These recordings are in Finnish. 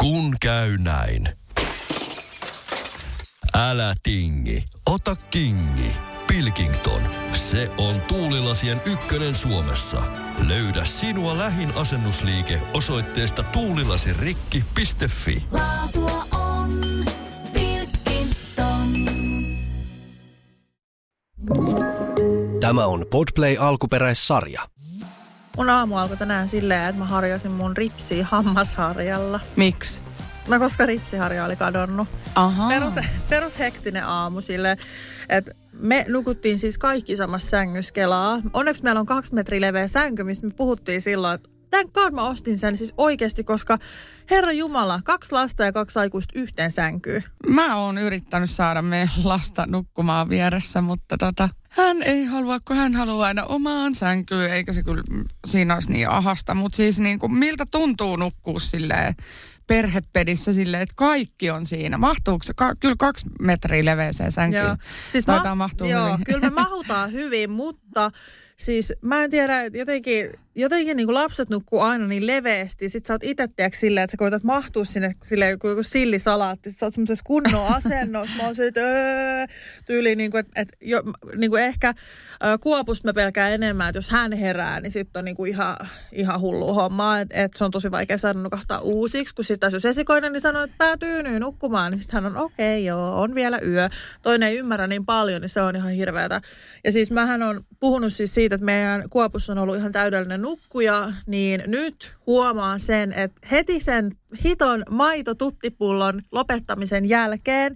Kun käy näin. Älä tingi, ota kingi. Pilkington, se on tuulilasien ykkönen Suomessa. Löydä sinua lähin asennusliike osoitteesta tuulilasirikki.fi. Laatua on Pilkington. Tämä on Podplay alkuperäissarja. Mun aamu alkoi tänään silleen, että mä harjasin mun ripsiä hammasharjalla. Miksi? No koska ripsiharja oli kadonnut. Aha. Perus, perushektinen aamu sille, että me nukuttiin siis kaikki samassa sängyssä kelaa. Onneksi meillä on kaksi metriä leveä sänky, mistä me puhuttiin silloin, että Tän God mä ostin sen siis oikeasti, koska Herra Jumala, kaksi lasta ja kaksi aikuista yhteen sänkyyn. Mä oon yrittänyt saada meidän lasta nukkumaan vieressä, mutta tota, hän ei halua, kun hän haluaa aina omaan sänkyyn, eikä se kyllä siinä olisi niin ahasta. Mutta siis niin kuin, miltä tuntuu nukkua silleen perhepedissä silleen, että kaikki on siinä. Mahtuuko se? Ka- kyllä kaksi metriä leveäseen sänkyyn. Joo. Siis Taitaa ma- joo, hyvin. kyllä me mahutaan hyvin, mutta siis mä en tiedä, jotenkin, jotenkin niin kuin lapset nukkuu aina niin leveästi. Sit sä oot itse tiedätkö silleen, että sä koetat mahtua sinne silleen kuin joku sillisalaatti. Sä oot semmoisessa kunnon asennossa. Mä oon se, että öö, tyyli niin kuin, että, että jo, niin kuin ehkä ö, Kuopusta mä pelkään enemmän, että jos hän herää, niin sitten on niin kuin ihan, ihan hullu homma. Että, että se on tosi vaikea saada nukahtaa uusiksi, kun sitten jos esikoinen, niin sanoo, että päätyy nyt nukkumaan, niin sitten hän on okei, okay, joo, on vielä yö. Toinen ei ymmärrä niin paljon, niin se on ihan hirveätä. Ja siis mähän on puhunut siis siitä, että meidän Kuopussa on ollut ihan täydellinen nukkuja, niin nyt huomaan sen, että heti sen hiton maitotuttipullon lopettamisen jälkeen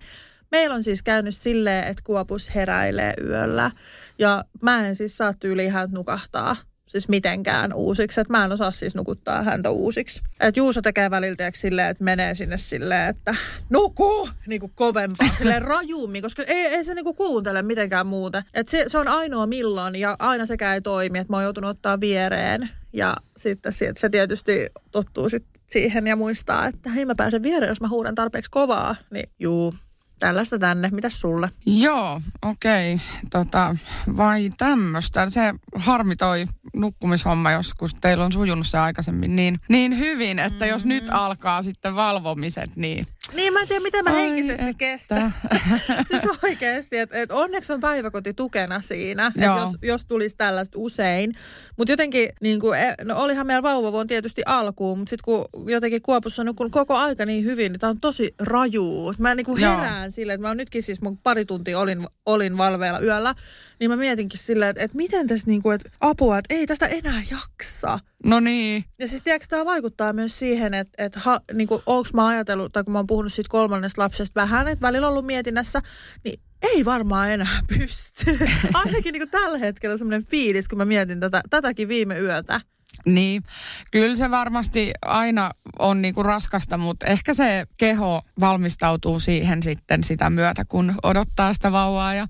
Meillä on siis käynyt silleen, että Kuopus heräilee yöllä. Ja mä en siis saa tyyliin nukahtaa siis mitenkään uusiksi. Että mä en osaa siis nukuttaa häntä uusiksi. Et Juuso tekee välillä silleen, että menee sinne silleen, että nuku! Niin kuin kovempaa, silleen rajummin, koska ei, ei se niinku kuuntele mitenkään muuta. Et se, se, on ainoa milloin ja aina sekään ei toimi, että mä oon joutunut ottaa viereen. Ja sitten se, tietysti tottuu sit siihen ja muistaa, että hei mä pääsen viereen, jos mä huudan tarpeeksi kovaa. Niin juu, tällaista tänne. Mitäs sulle? Joo, okei. Okay. Tota, vai tämmöistä. Se harmi toi nukkumishomma joskus. Teillä on sujunut se aikaisemmin niin, niin hyvin, että jos nyt alkaa sitten valvomiset, niin... Niin, mä en tiedä, miten mä Ai henkisesti että. kestän. siis oikeasti, että et onneksi on päiväkoti tukena siinä, että jos, jos tulisi tällaista usein. Mutta jotenkin, niin kuin, no olihan meillä vauvavuon tietysti alkuun, mutta sitten kun jotenkin Kuopussa on koko aika niin hyvin, niin tämä on tosi rajuu. Mä niin kuin Joo. Herään silleen, että mä oon nytkin siis mun pari tuntia olin, olin valveilla yöllä, niin mä mietinkin silleen, että, että miten tässä niin kuin, että apua, että ei tästä enää jaksa. No niin, Ja siis tiedätkö, tämä vaikuttaa myös siihen, että, että ha, niin kuin, onko mä ajatellut, tai kun mä oon puhunut siitä kolmannesta lapsesta vähän, että välillä on ollut mietinnässä, niin ei varmaan enää pysty. Ainakin niin kuin tällä hetkellä semmoinen fiilis, kun mä mietin tätä, tätäkin viime yötä. Niin, kyllä se varmasti aina on niinku raskasta, mutta ehkä se keho valmistautuu siihen sitten sitä myötä, kun odottaa sitä vauvaa ja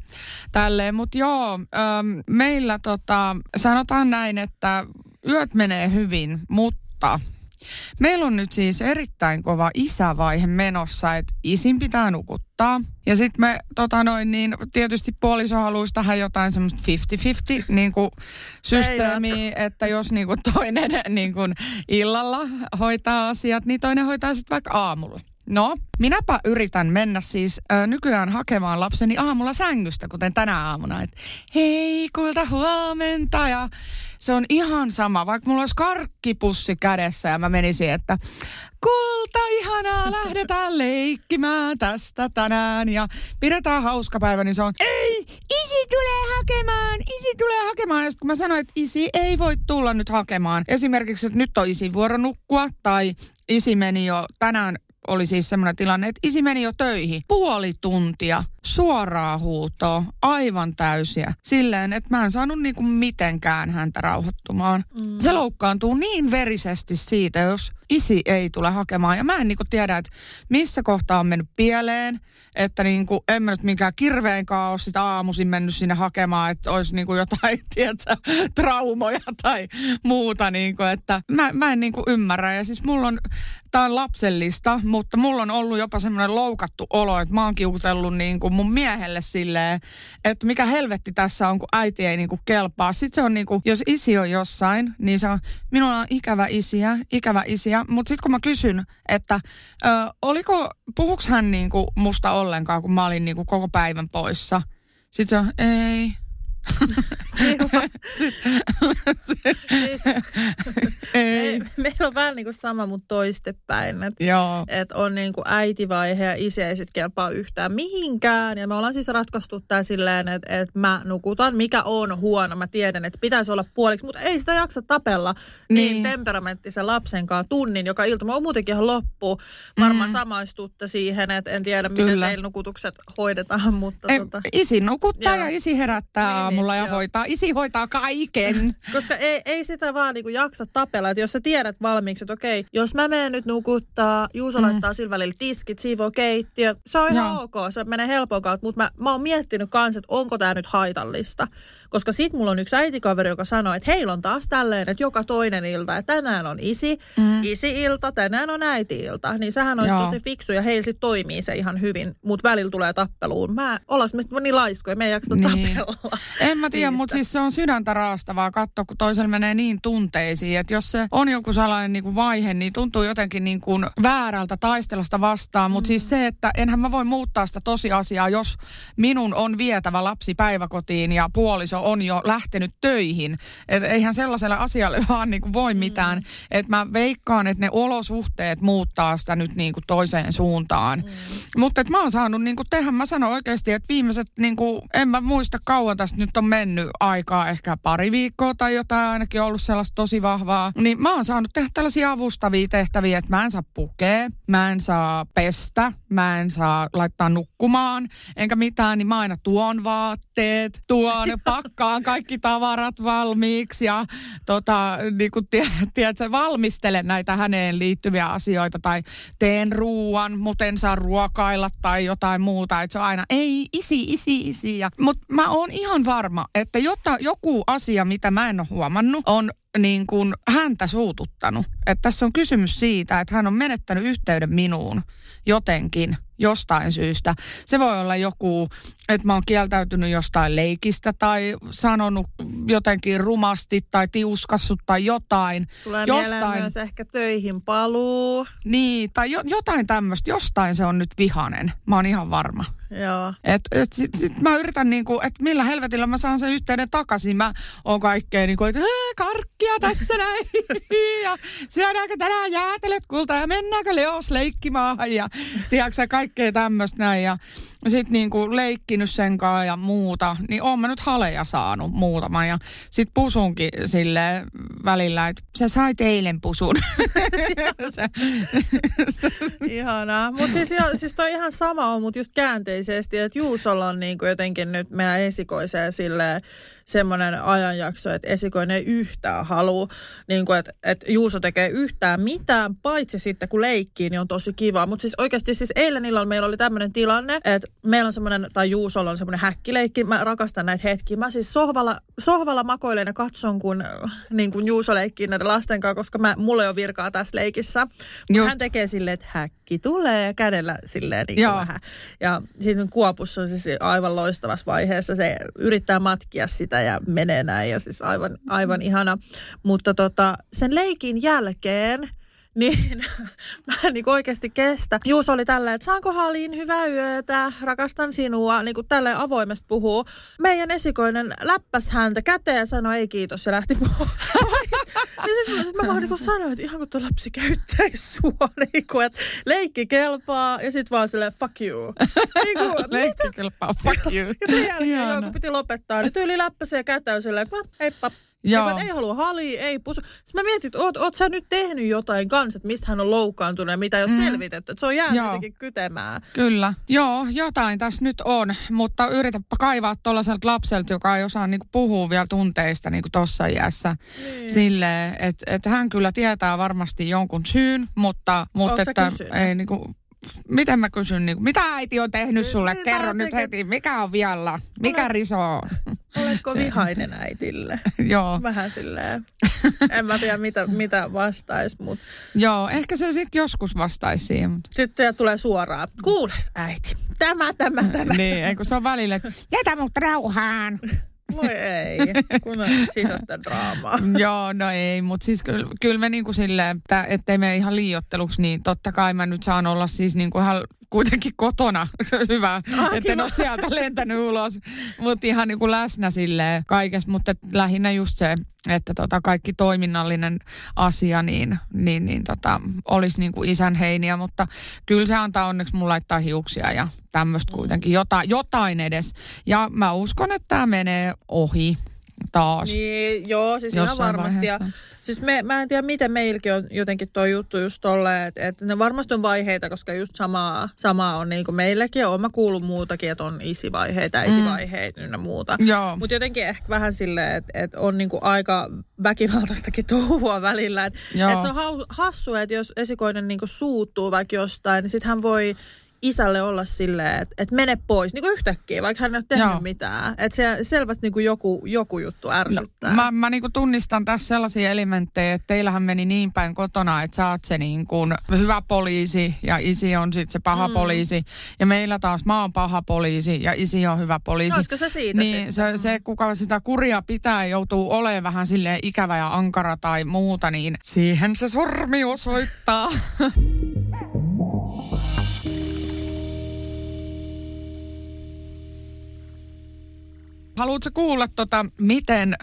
tälleen. Mutta joo, äm, meillä tota, sanotaan näin, että yöt menee hyvin, mutta Meillä on nyt siis erittäin kova isävaihe menossa, että isin pitää nukuttaa. Ja sitten me tota noin, niin tietysti puoliso haluaisi tähän jotain semmoista 50-50 niin kuin systeemiä, että jos niin kuin toinen niin kuin illalla hoitaa asiat, niin toinen hoitaa sitten vaikka aamulla. No, minäpä yritän mennä siis ö, nykyään hakemaan lapseni aamulla sängystä, kuten tänä aamuna. Et, hei, kulta huomenta ja se on ihan sama, vaikka mulla olisi karkkipussi kädessä ja mä menisin, että kulta ihanaa, lähdetään leikkimään tästä tänään ja pidetään hauska päivä, niin se on, ei, isi tulee hakemaan, isi tulee hakemaan. Ja kun mä sanoin, että isi ei voi tulla nyt hakemaan, esimerkiksi, että nyt on isin vuoro nukkua tai isi meni jo tänään oli siis semmoinen tilanne, että isi meni jo töihin. Puoli tuntia, suoraa huutoa, aivan täysiä. Silleen, että mä en saanut niinku mitenkään häntä rauhoittumaan. Mm. Se loukkaantuu niin verisesti siitä, jos isi ei tule hakemaan. Ja mä en niinku tiedä, että missä kohtaa on mennyt pieleen. Että niinku, en mä nyt minkään kirveenkaan ole sitä aamuisin mennyt sinne hakemaan, että olisi niinku jotain, tiedätkö, traumoja tai muuta. Niinku, että mä, mä en niinku ymmärrä. Ja siis mulla on, tää on lapsellista, mutta mulla on ollut jopa semmoinen loukattu olo, että mä oon kiutellut niinku kuin mun miehelle silleen, että mikä helvetti tässä on, kun äiti ei niin kuin kelpaa. Sitten se on niin kuin, jos isi on jossain, niin se on, minulla on ikävä isiä, ikävä isiä. Mutta sitten kun mä kysyn, että ö, oliko, puhuks hän niin kuin musta ollenkaan, kun mä olin niin kuin koko päivän poissa. Sitten se on, ei, Siis, me, meillä on vähän niin kuin sama, mutta toistepäin. Että et on niin kuin äitivaihe ja isä ei sitten kelpaa yhtään mihinkään. Ja me ollaan siis ratkaistu tämä silleen, että, että mä nukutan, mikä on huono. Mä tiedän, että pitäisi olla puoliksi, mutta ei sitä jaksa tapella niin, Niin. temperamenttisen lapsen kanssa tunnin joka ilta. Mä oon muutenkin ihan loppu. Varmaan mm. samaistutte siihen, että en tiedä, miten Kyllä. teillä nukutukset hoidetaan, mutta Ei, tota... isi nukuttaa Joo. ja isi herättää Niin, niin, aamulla ja joo. hoitaa. Isi hoitaa kaiken. Koska ei, ei sitä vaan niinku jaksa tapella. Että jos sä tiedät valmiiksi, että okei, jos mä menen nyt nukuttaa, Juuso mm. laittaa sillä välillä tiskit, siivoo keittiö, se on ihan Joo. ok, se menee helpon kautta. Mutta mä, mä oon miettinyt kans, että onko tämä nyt haitallista. Koska sit mulla on yksi äitikaveri, joka sanoi, että heillä on taas tälleen, että joka toinen ilta, että tänään on isi, mm. isi-ilta, tänään on äiti-ilta. Niin sehän olisi tosi fiksu ja heillä sit toimii se ihan hyvin. Mutta välillä tulee tappeluun. Mä, ollaan niin laiskoja, me ei jaksa Niin. tapella. En mä tiedä, mutta siis se on sydäntä raastavaa katsoa, kun toisella menee niin tunteisiin, että jos se on joku sellainen niin kuin vaihe, niin tuntuu jotenkin niin kuin väärältä taistella sitä vastaan. Mutta siis se, että enhän mä voi muuttaa sitä tosiasiaa, jos minun on vietävä lapsi päiväkotiin ja puoliso on jo lähtenyt töihin. Et eihän sellaiselle asialle vaan niin kuin voi mitään. Mm. Että mä veikkaan, että ne olosuhteet muuttaa sitä nyt niin kuin toiseen suuntaan. Mm. Mutta mä oon saanut niin kuin tehdä, mä sanon oikeasti, että viimeiset, niin kuin, en mä muista kauan tästä nyt on mennyt aikaa, ehkä pari viikkoa tai jotain, ainakin ollut sellaista tosi vahvaa. Niin mä oon saanut tehdä tällaisia avustavia tehtäviä, että mä en saa pukea, mä en saa pestä, mä en saa laittaa nukkumaan, enkä mitään, niin mä aina tuon vaatteet, tuon, pakkaan kaikki tavarat valmiiksi ja tota, niin kuin tie, tiedätkö, valmistelen näitä häneen liittyviä asioita tai teen ruuan, mutta en saa ruokailla tai jotain muuta. Että se on aina, ei, isi, isi, isi. Ja, mutta mä oon ihan varma, että jotta joku asia, mitä mä en ole huomannut, on niin kuin häntä suututtanut. Että tässä on kysymys siitä, että hän on menettänyt yhteyden minuun jotenkin, jostain syystä. Se voi olla joku, että mä oon kieltäytynyt jostain leikistä tai sanonut jotenkin rumasti tai tiuskassut tai jotain. Tulee jostain, myös ehkä töihin paluu. Niin, tai jo, jotain tämmöistä, jostain se on nyt vihanen. Mä oon ihan varma. Joo. Et, et sit, sit mä yritän niinku, että millä helvetillä mä saan sen yhteyden takaisin. Mä oon kaikkea niinku, että "Ää, karkkia tässä näin. ja syödäänkö tänään jäätelöt kulta ja mennäänkö Leos leikkimaahan ja tiedätkö sä, kaikkea tämmöistä näin. Ja sit niinku leikkinyt sen kanssa ja muuta. Niin oon mä nyt haleja saanut muutama. Ja sit pusunkin sille välillä, että sä sait eilen pusun. Ihanaa. Mutta siis, jo, siis toi ihan sama on, mutta just käänteisesti, että Juusolla on niinku jotenkin nyt meidän esikoiseen sille semmoinen ajanjakso, että esikoinen ei yhtään halua, niinku, että, että Juuso tekee yhtään mitään, paitsi sitten kun leikkii, niin on tosi kiva. Mutta siis oikeasti siis eilen illalla meillä oli tämmöinen tilanne, että meillä on semmoinen, tai Juusolla on semmoinen häkkileikki, mä rakastan näitä hetkiä. Mä siis sohvalla, sohvalla makoilen ja katson, kun, niin kun Juuso leikkii näiden lasten kanssa, koska mä, mulla ei ole virkaa tässä leikissä. Just. hän tekee silleen, että häkki tulee kädellä silleen niin kuin vähän. Ja sitten Kuopussa on siis aivan loistavassa vaiheessa. Se yrittää matkia sitä ja menee näin ja siis aivan, aivan ihana. Mutta tota, sen leikin jälkeen niin mä en niin oikeasti kestä. Juuso oli tälleen, että saanko Halin hyvää yötä, rakastan sinua, niin kuin tälleen avoimesti puhuu. Meidän esikoinen läppäs häntä käteen ja sanoi ei kiitos ja lähti pois. niin sitten mä, sit mä vaan niin sanoin, että ihan kun tuo lapsi käyttäisi sua, niin kuin, että leikki kelpaa ja sitten vaan silleen fuck you. Niin kuin, leikki kelpaa, fuck you. Ja sen jälkeen kun piti lopettaa, niin tyyli läppäsi ja kätäy silleen, että heippa. Joo. Joo. Ei halua halia, ei pusu. Sitten mä mietin, että oot, oot sä nyt tehnyt jotain kanssa, että mistä hän on loukkaantunut ja mitä ei ole mm. selvitetty. Että se on jäänyt Joo. jotenkin kytemään. Kyllä. Joo, jotain tässä nyt on, mutta yritäpä kaivaa tuollaiselta lapselta, joka ei osaa niinku puhua vielä tunteista niinku tuossa iässä. Niin. Silleen, että et hän kyllä tietää varmasti jonkun syyn, mutta, mutta että ei niinku, miten mä kysyn, niinku, mitä äiti on tehnyt sulle? Niin, Kerro nyt tekee- heti, mikä on vialla? Mikä Olet- risoo? Oletko vihainen äitille? Joo. Vähän silleen. En mä tiedä, mitä, mitä vastaisi, mutta Joo, ehkä se sitten joskus vastaisi siihen. Mutta. sitten sieltä tulee suoraan. Kuules äiti, tämä, tämä, tämä. Niin, eikö se on välillä, jätä mut rauhaan. Voi ei, kun on sisäistä draamaa. Joo, no ei, mutta siis kyllä, kyllä me niin kuin silleen, että ettei me ihan liiotteluksi, niin totta kai mä nyt saan olla siis niin kuin ihan kuitenkin kotona. Hyvä, Ah, että en ole sieltä lentänyt ulos, mutta ihan niin kuin läsnä silleen kaikessa, mutta lähinnä just se, että tota kaikki toiminnallinen asia, niin, niin, niin tota, olisi niin kuin isän heiniä, mutta kyllä se antaa onneksi mun laittaa hiuksia ja tämmöistä kuitenkin jotain, jotain edes. Ja mä uskon, että tämä menee ohi taas. Niin, joo, siis ihan varmasti. Ja, siis me, mä en tiedä, miten meilläkin on jotenkin tuo juttu just tolleen, että, että ne varmasti on vaiheita, koska just samaa, samaa on niin kuin meilläkin. Oon mä kuullut muutakin, että on isivaiheita, äitivaiheita ynnä muuta. Mutta jotenkin ehkä vähän silleen, että, että on niinku aika väkivaltaistakin touhua välillä. Että et se on hau- hassu, että jos esikoinen niinku suuttuu vaikka jostain, niin sitten hän voi isälle olla silleen, että, että mene pois niinku yhtäkkiä, vaikka hän ei ole tehnyt Joo. mitään. Että se selvästi niinku joku, joku juttu ärsyttää. No, mä, mä niinku tunnistan tässä sellaisia elementtejä, että teillähän meni niin päin kotona, että sä oot se niinku hyvä poliisi ja isi on sitten se paha mm. poliisi. Ja meillä taas mä oon paha poliisi ja isi on hyvä poliisi. No, olisiko se siitä Niin sitten? se, se, kuka sitä kuria pitää joutuu olemaan vähän silleen ikävä ja ankara tai muuta, niin siihen se sormi osoittaa. Haluatko kuulla, tota, miten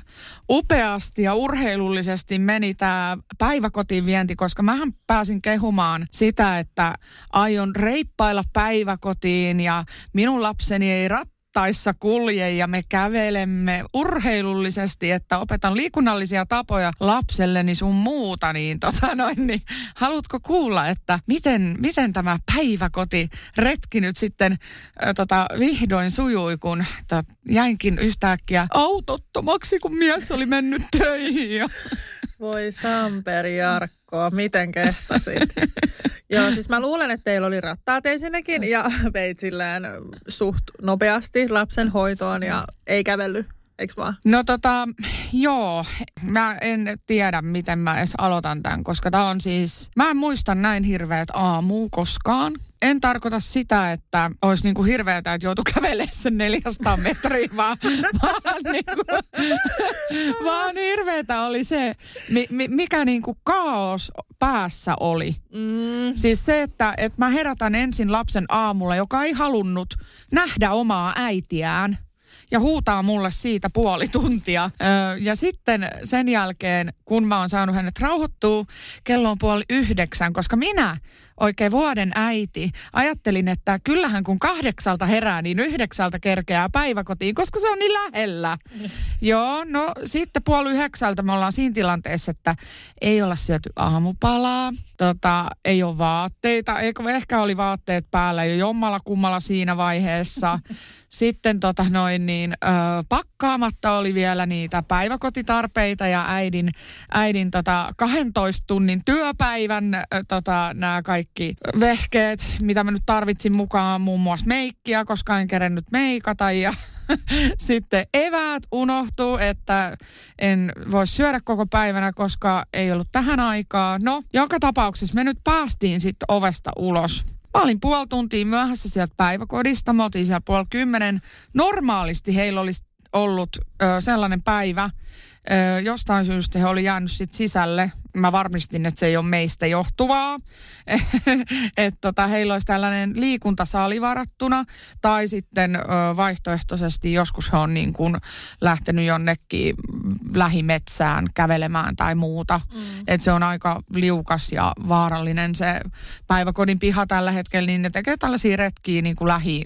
upeasti ja urheilullisesti meni tämä päiväkotiin vienti, koska mähän pääsin kehumaan sitä, että aion reippailla päiväkotiin ja minun lapseni ei rattaissa kulje ja me kävelemme urheilullisesti, että opetan liikunnallisia tapoja lapselleni sun muuta, niin, tota noin, niin haluatko kuulla, että miten, miten tämä päiväkoti retki nyt sitten ö, tota, vihdoin sujui, kun tot, jäinkin yhtäkkiä autottomaksi, kun mies oli mennyt töihin. Ja... Voi Samperi Jarkko, miten kehtasit? Joo, siis mä luulen, että teillä oli rattaat ensinnäkin ja veit silleen suht nopeasti lapsen hoitoon ja ei kävellyt, eikö vaan? No tota, joo, mä en tiedä, miten mä edes aloitan tämän, koska tää on siis, mä en muista näin hirveät aamua koskaan. En tarkoita sitä, että olisi niinku hirveätä, että joutuu kävelemään sen 400 metriä, vaan, vaan, niinku, vaan hirveätä oli se, mi, mi, mikä niinku kaos päässä oli. Mm, Siis se, että, että mä herätän ensin lapsen aamulla, joka ei halunnut nähdä omaa äitiään ja huutaa mulle siitä puoli tuntia. Öö, ja sitten sen jälkeen, kun mä oon saanut hänet rauhoittua, kello on puoli yhdeksän, koska minä, oikein vuoden äiti, ajattelin, että kyllähän kun kahdeksalta herää, niin yhdeksältä kerkeää päiväkotiin, koska se on niin lähellä. Joo, no sitten puoli yhdeksältä me ollaan siinä tilanteessa, että ei olla syöty aamupalaa, tota, ei ole vaatteita, eikö ehkä oli vaatteet päällä jo jommalla kummalla siinä vaiheessa. Sitten tota noin niin, ö, pakkaamatta oli vielä niitä päiväkotitarpeita ja äidin, äidin tota 12 tunnin työpäivän tota, nämä kaikki vehkeet, mitä mä nyt tarvitsin mukaan, muun muassa meikkiä, koska en kerennyt meikata ja sitten eväät unohtuu, että en voi syödä koko päivänä, koska ei ollut tähän aikaa. No, joka tapauksessa me nyt päästiin sitten ovesta ulos. Mä olin puoli tuntia myöhässä sieltä päiväkodista. Me oltiin siellä puoli kymmenen. Normaalisti heillä olisi ollut ö, sellainen päivä, jostain syystä he oli jäänyt sit sisälle. Mä varmistin, että se ei ole meistä johtuvaa. että tota, heillä olisi tällainen liikuntasali varattuna. Tai sitten ö, vaihtoehtoisesti joskus he on niin kuin lähtenyt jonnekin lähimetsään kävelemään tai muuta. Mm. Että se on aika liukas ja vaarallinen se päiväkodin piha tällä hetkellä, niin ne tekee tällaisia retkiä niin kuin lähi,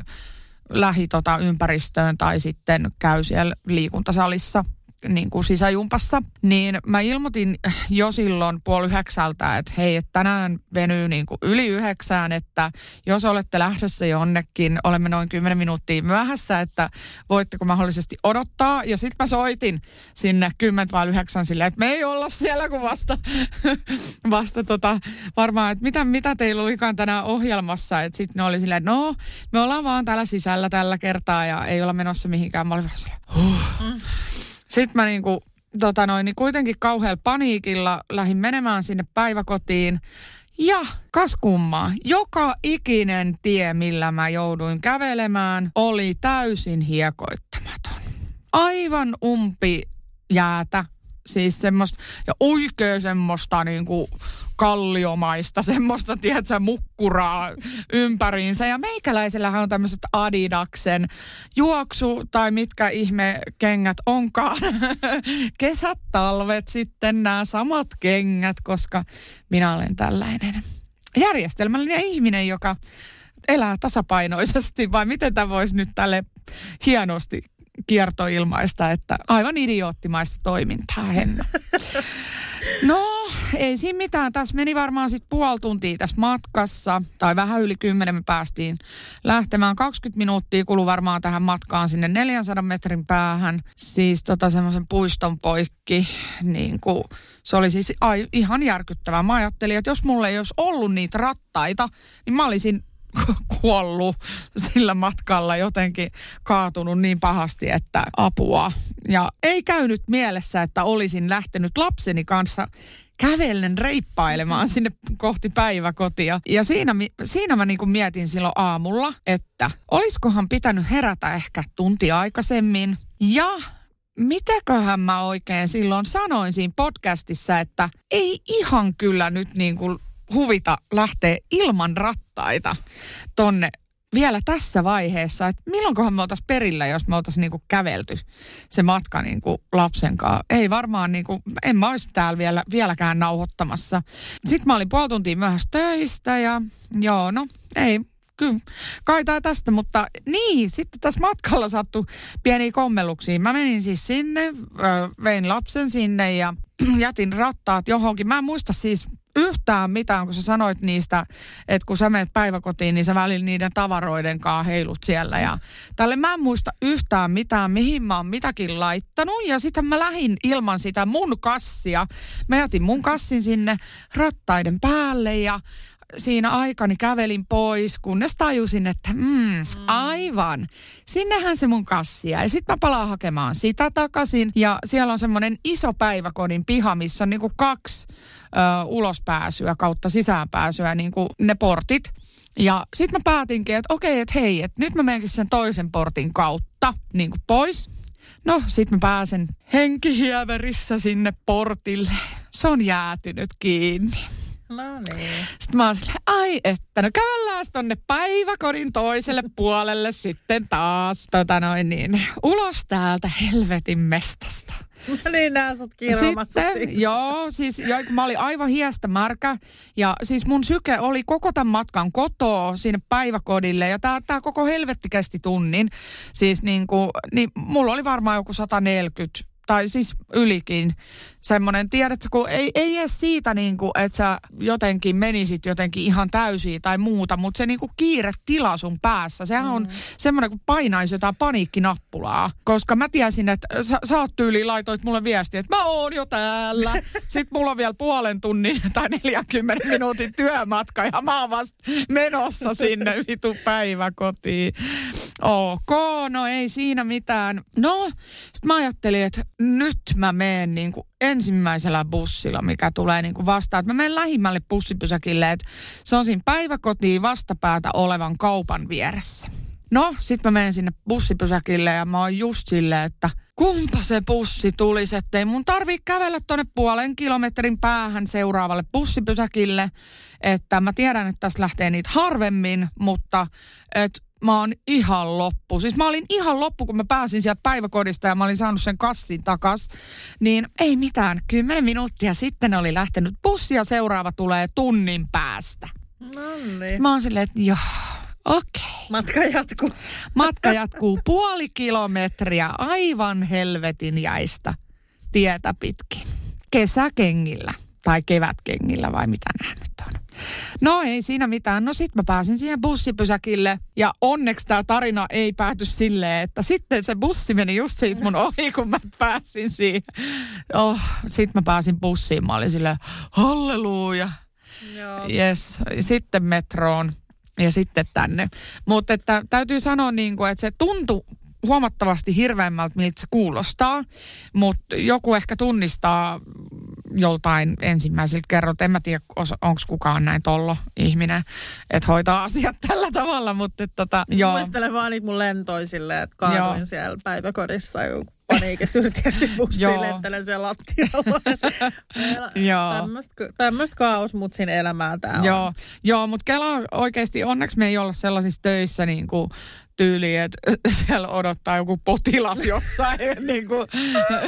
lähi tota, ympäristöön tai sitten käy siellä liikuntasalissa niin kuin sisäjumpassa, niin mä ilmoitin jo silloin puoli yhdeksältä, että hei, että tänään venyy niin kuin yli yhdeksään, että jos olette lähdössä jonnekin, olemme noin 10 minuuttia myöhässä, että voitteko mahdollisesti odottaa. Ja sitten mä soitin sinne 10 vai 9 silleen, että me ei olla siellä kuin vasta, vasta tota, varmaan, että mitä, mitä teillä olikaan tänään ohjelmassa. Että sitten ne oli silleen, että no, me ollaan vaan täällä sisällä tällä kertaa ja ei olla menossa mihinkään. Mä olin vähän silleen, huh. Sitten mä niinku, tota noin, niin kuitenkin kauhealla paniikilla lähdin menemään sinne päiväkotiin. Ja kas kummaa, joka ikinen tie, millä mä jouduin kävelemään, oli täysin hiekoittamaton. Aivan umpi jäätä, siis semmoista, ja oikein semmoista niinku kalliomaista, semmoista, tiedätkö, mukkuraa ympäriinsä. Ja meikäläisellähän on tämmöiset Adidaksen juoksu tai mitkä ihme kengät onkaan. Kesät, talvet sitten nämä samat kengät, koska minä olen tällainen järjestelmällinen ihminen, joka elää tasapainoisesti, vai miten tämä voisi nyt tälle hienosti kiertoilmaista, että aivan idioottimaista toimintaa, Henna. No, ei siinä mitään. Tässä meni varmaan sitten puoli tuntia tässä matkassa, tai vähän yli kymmenen me päästiin lähtemään. 20 minuuttia kului varmaan tähän matkaan sinne 400 metrin päähän, siis tota semmoisen puiston poikki. Niin kuin, se oli siis ai, ihan järkyttävää. Mä ajattelin, että jos mulla ei olisi ollut niitä rattaita, niin mä olisin kuollut sillä matkalla jotenkin kaatunut niin pahasti, että apua. Ja ei käynyt mielessä, että olisin lähtenyt lapseni kanssa kävellen reippailemaan sinne kohti päiväkotia. Ja siinä, siinä mä niin mietin silloin aamulla, että olisikohan pitänyt herätä ehkä tunti aikaisemmin. Ja mitäköhän mä oikein silloin sanoin siinä podcastissa, että ei ihan kyllä nyt niin kuin huvita lähteä ilman rattaita tonne vielä tässä vaiheessa, että milloinkohan me oltaisiin perillä, jos me oltaisiin niinku kävelty se matka niinku lapsen kanssa. Ei varmaan, niinku, en mä olisi täällä vielä, vieläkään nauhoittamassa. Sitten mä olin puoli tuntia myöhässä töistä ja joo, no ei, kyllä kaitaa tästä, mutta niin, sitten tässä matkalla sattui pieniä kommelluksia. Mä menin siis sinne, vein lapsen sinne ja jätin rattaat johonkin. Mä en muista siis yhtään mitään, kun sä sanoit niistä, että kun sä menet päiväkotiin, niin sä välillä niiden tavaroiden kanssa heilut siellä. Ja tälle mä en muista yhtään mitään, mihin mä oon mitäkin laittanut. Ja sitten mä lähdin ilman sitä mun kassia. Mä jätin mun kassin sinne rattaiden päälle ja siinä aikani kävelin pois, kunnes tajusin, että mm, aivan, sinnehän se mun kassia. Ja sitten mä palaan hakemaan sitä takaisin. Ja siellä on semmoinen iso päiväkodin piha, missä on niinku kaksi ö, ulospääsyä kautta sisäänpääsyä, niinku ne portit. Ja sitten mä päätinkin, että okei, että hei, että nyt mä menenkin sen toisen portin kautta niin kuin pois. No, sit mä pääsen henkihieverissä sinne portille. Se on jäätynyt kiinni. No niin. Sitten mä oon silleen, ai että, no kävellään tonne päiväkodin toiselle puolelle sitten taas, tota noin niin, ulos täältä helvetin mestasta. No niin, nää sut Sitten, joo, siis jo, kun mä olin aivan hiestä märkä ja siis mun syke oli koko tämän matkan kotoa sinne päiväkodille ja tää, tää koko helvetti kesti tunnin. Siis niin kuin, niin mulla oli varmaan joku 140 tai siis ylikin semmoinen, tiedätkö, kun ei, ei edes siitä niin kuin, että sä jotenkin menisit jotenkin ihan täysiin tai muuta, mutta se niin kuin kiire tila sun päässä, sehän mm. on semmoinen, kun painaisi jotain paniikkinappulaa. Koska mä tiesin, että sä, sä oot tyyliin, laitoit mulle viestiä, että mä oon jo täällä. Sitten mulla on vielä puolen tunnin tai 40 minuutin työmatka ja mä oon vasta menossa sinne vitu päiväkotiin. Ok, no ei siinä mitään. No, sitten mä ajattelin, että nyt mä menen niin kuin ensimmäisellä bussilla, mikä tulee niin kuin vastaan. Mä menen lähimmälle bussipysäkille, että se on siinä päiväkotiin vastapäätä olevan kaupan vieressä. No, sit mä menen sinne bussipysäkille ja mä oon just silleen, että kumpa se bussi tulisi, ettei mun tarvii kävellä tonne puolen kilometrin päähän seuraavalle bussipysäkille. Että mä tiedän, että tässä lähtee niitä harvemmin, mutta että mä oon ihan loppu. Siis mä olin ihan loppu, kun mä pääsin sieltä päiväkodista ja mä olin saanut sen kassin takas. Niin ei mitään, kymmenen minuuttia sitten oli lähtenyt bussi ja seuraava tulee tunnin päästä. No niin. Mä oon silleen, että joo, okei. Okay. Matka jatkuu. Matka jatkuu puoli kilometriä aivan helvetin jäistä tietä pitkin. Kesäkengillä tai kevätkengillä vai mitä nämä nyt on. No ei siinä mitään. No sit mä pääsin siihen bussipysäkille ja onneksi tämä tarina ei pääty silleen, että sitten se bussi meni just siitä mun ohi, kun mä pääsin siihen. Oh, sit mä pääsin bussiin. Mä olin silleen, halleluja. Joo. Yes. Sitten metroon ja sitten tänne. Mutta että täytyy sanoa niin kuin, että se tuntui huomattavasti hirveämmältä, miltä se kuulostaa, mutta joku ehkä tunnistaa joltain ensimmäisiltä kerrot. En mä tiedä, onko kukaan näin tollo ihminen, että hoitaa asiat tällä tavalla, mutta et, tota, joo. Muistelen vaan niitä mun lentoisille, että kaaduin joo. siellä päiväkodissa joku paniikissa yritin bussiin lentelen siellä lattialla. Tämmöistä kaosmutsin elämää tää on. Joo, joo mutta Kela oikeasti, onneksi me ei olla sellaisissa töissä niin kuin tyyli, että siellä odottaa joku potilas jossain niin kuin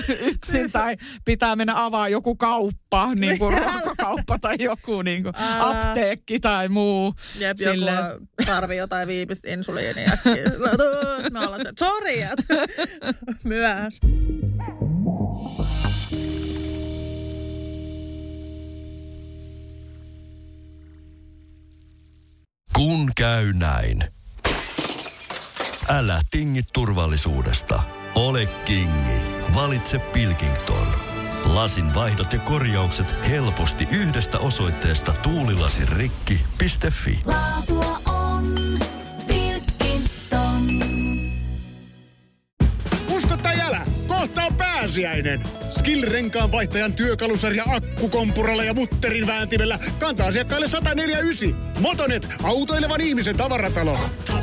yksin siis... tai pitää mennä avaa joku kauppa, niin kuin ruokakauppa tai joku niin kuin apteekki tai muu. Jep, Sille... joku tarvii jotain viimeistä insuliinia. Me ollaan se, sorry, myös. Kun käy näin. Älä tingi turvallisuudesta. Ole kingi. Valitse Pilkington. Lasin vaihdot ja korjaukset helposti yhdestä osoitteesta tuulilasirikki.fi. Laatua on Pilkington. Usko tai älä, kohta on pääsiäinen. Skill-renkaan vaihtajan työkalusarja akkukompuralla ja mutterin vääntimellä kantaa asiakkaille 149. Motonet, autoilevan ihmisen tavaratalo. Motonet.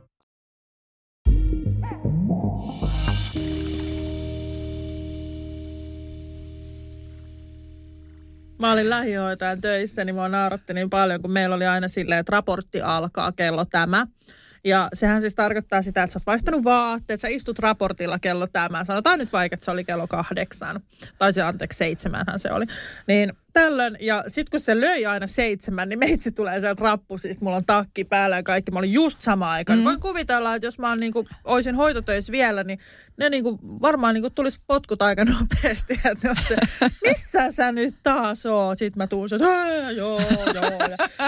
Mä olin lähihoitajan töissä, niin mua nauratti niin paljon, kun meillä oli aina silleen, että raportti alkaa kello tämä. Ja sehän siis tarkoittaa sitä, että sä oot vaihtanut vaatteet, sä istut raportilla kello tämä. Sanotaan nyt vaikka, että se oli kello kahdeksan. Tai se anteeksi, seitsemänhän se oli. Niin tällöin, ja sitten kun se löi aina seitsemän, niin meitsi tulee sieltä rappusista, mulla on takki päällä ja kaikki, mä olin just sama aika. Mm. Voin kuvitella, että jos mä niinku, oisin hoitotöissä vielä, niin ne niinku, varmaan niinku tulisi potkut aika nopeasti, että ne se, missä sä nyt taas oot? Sitten mä tuun, että joo, joo.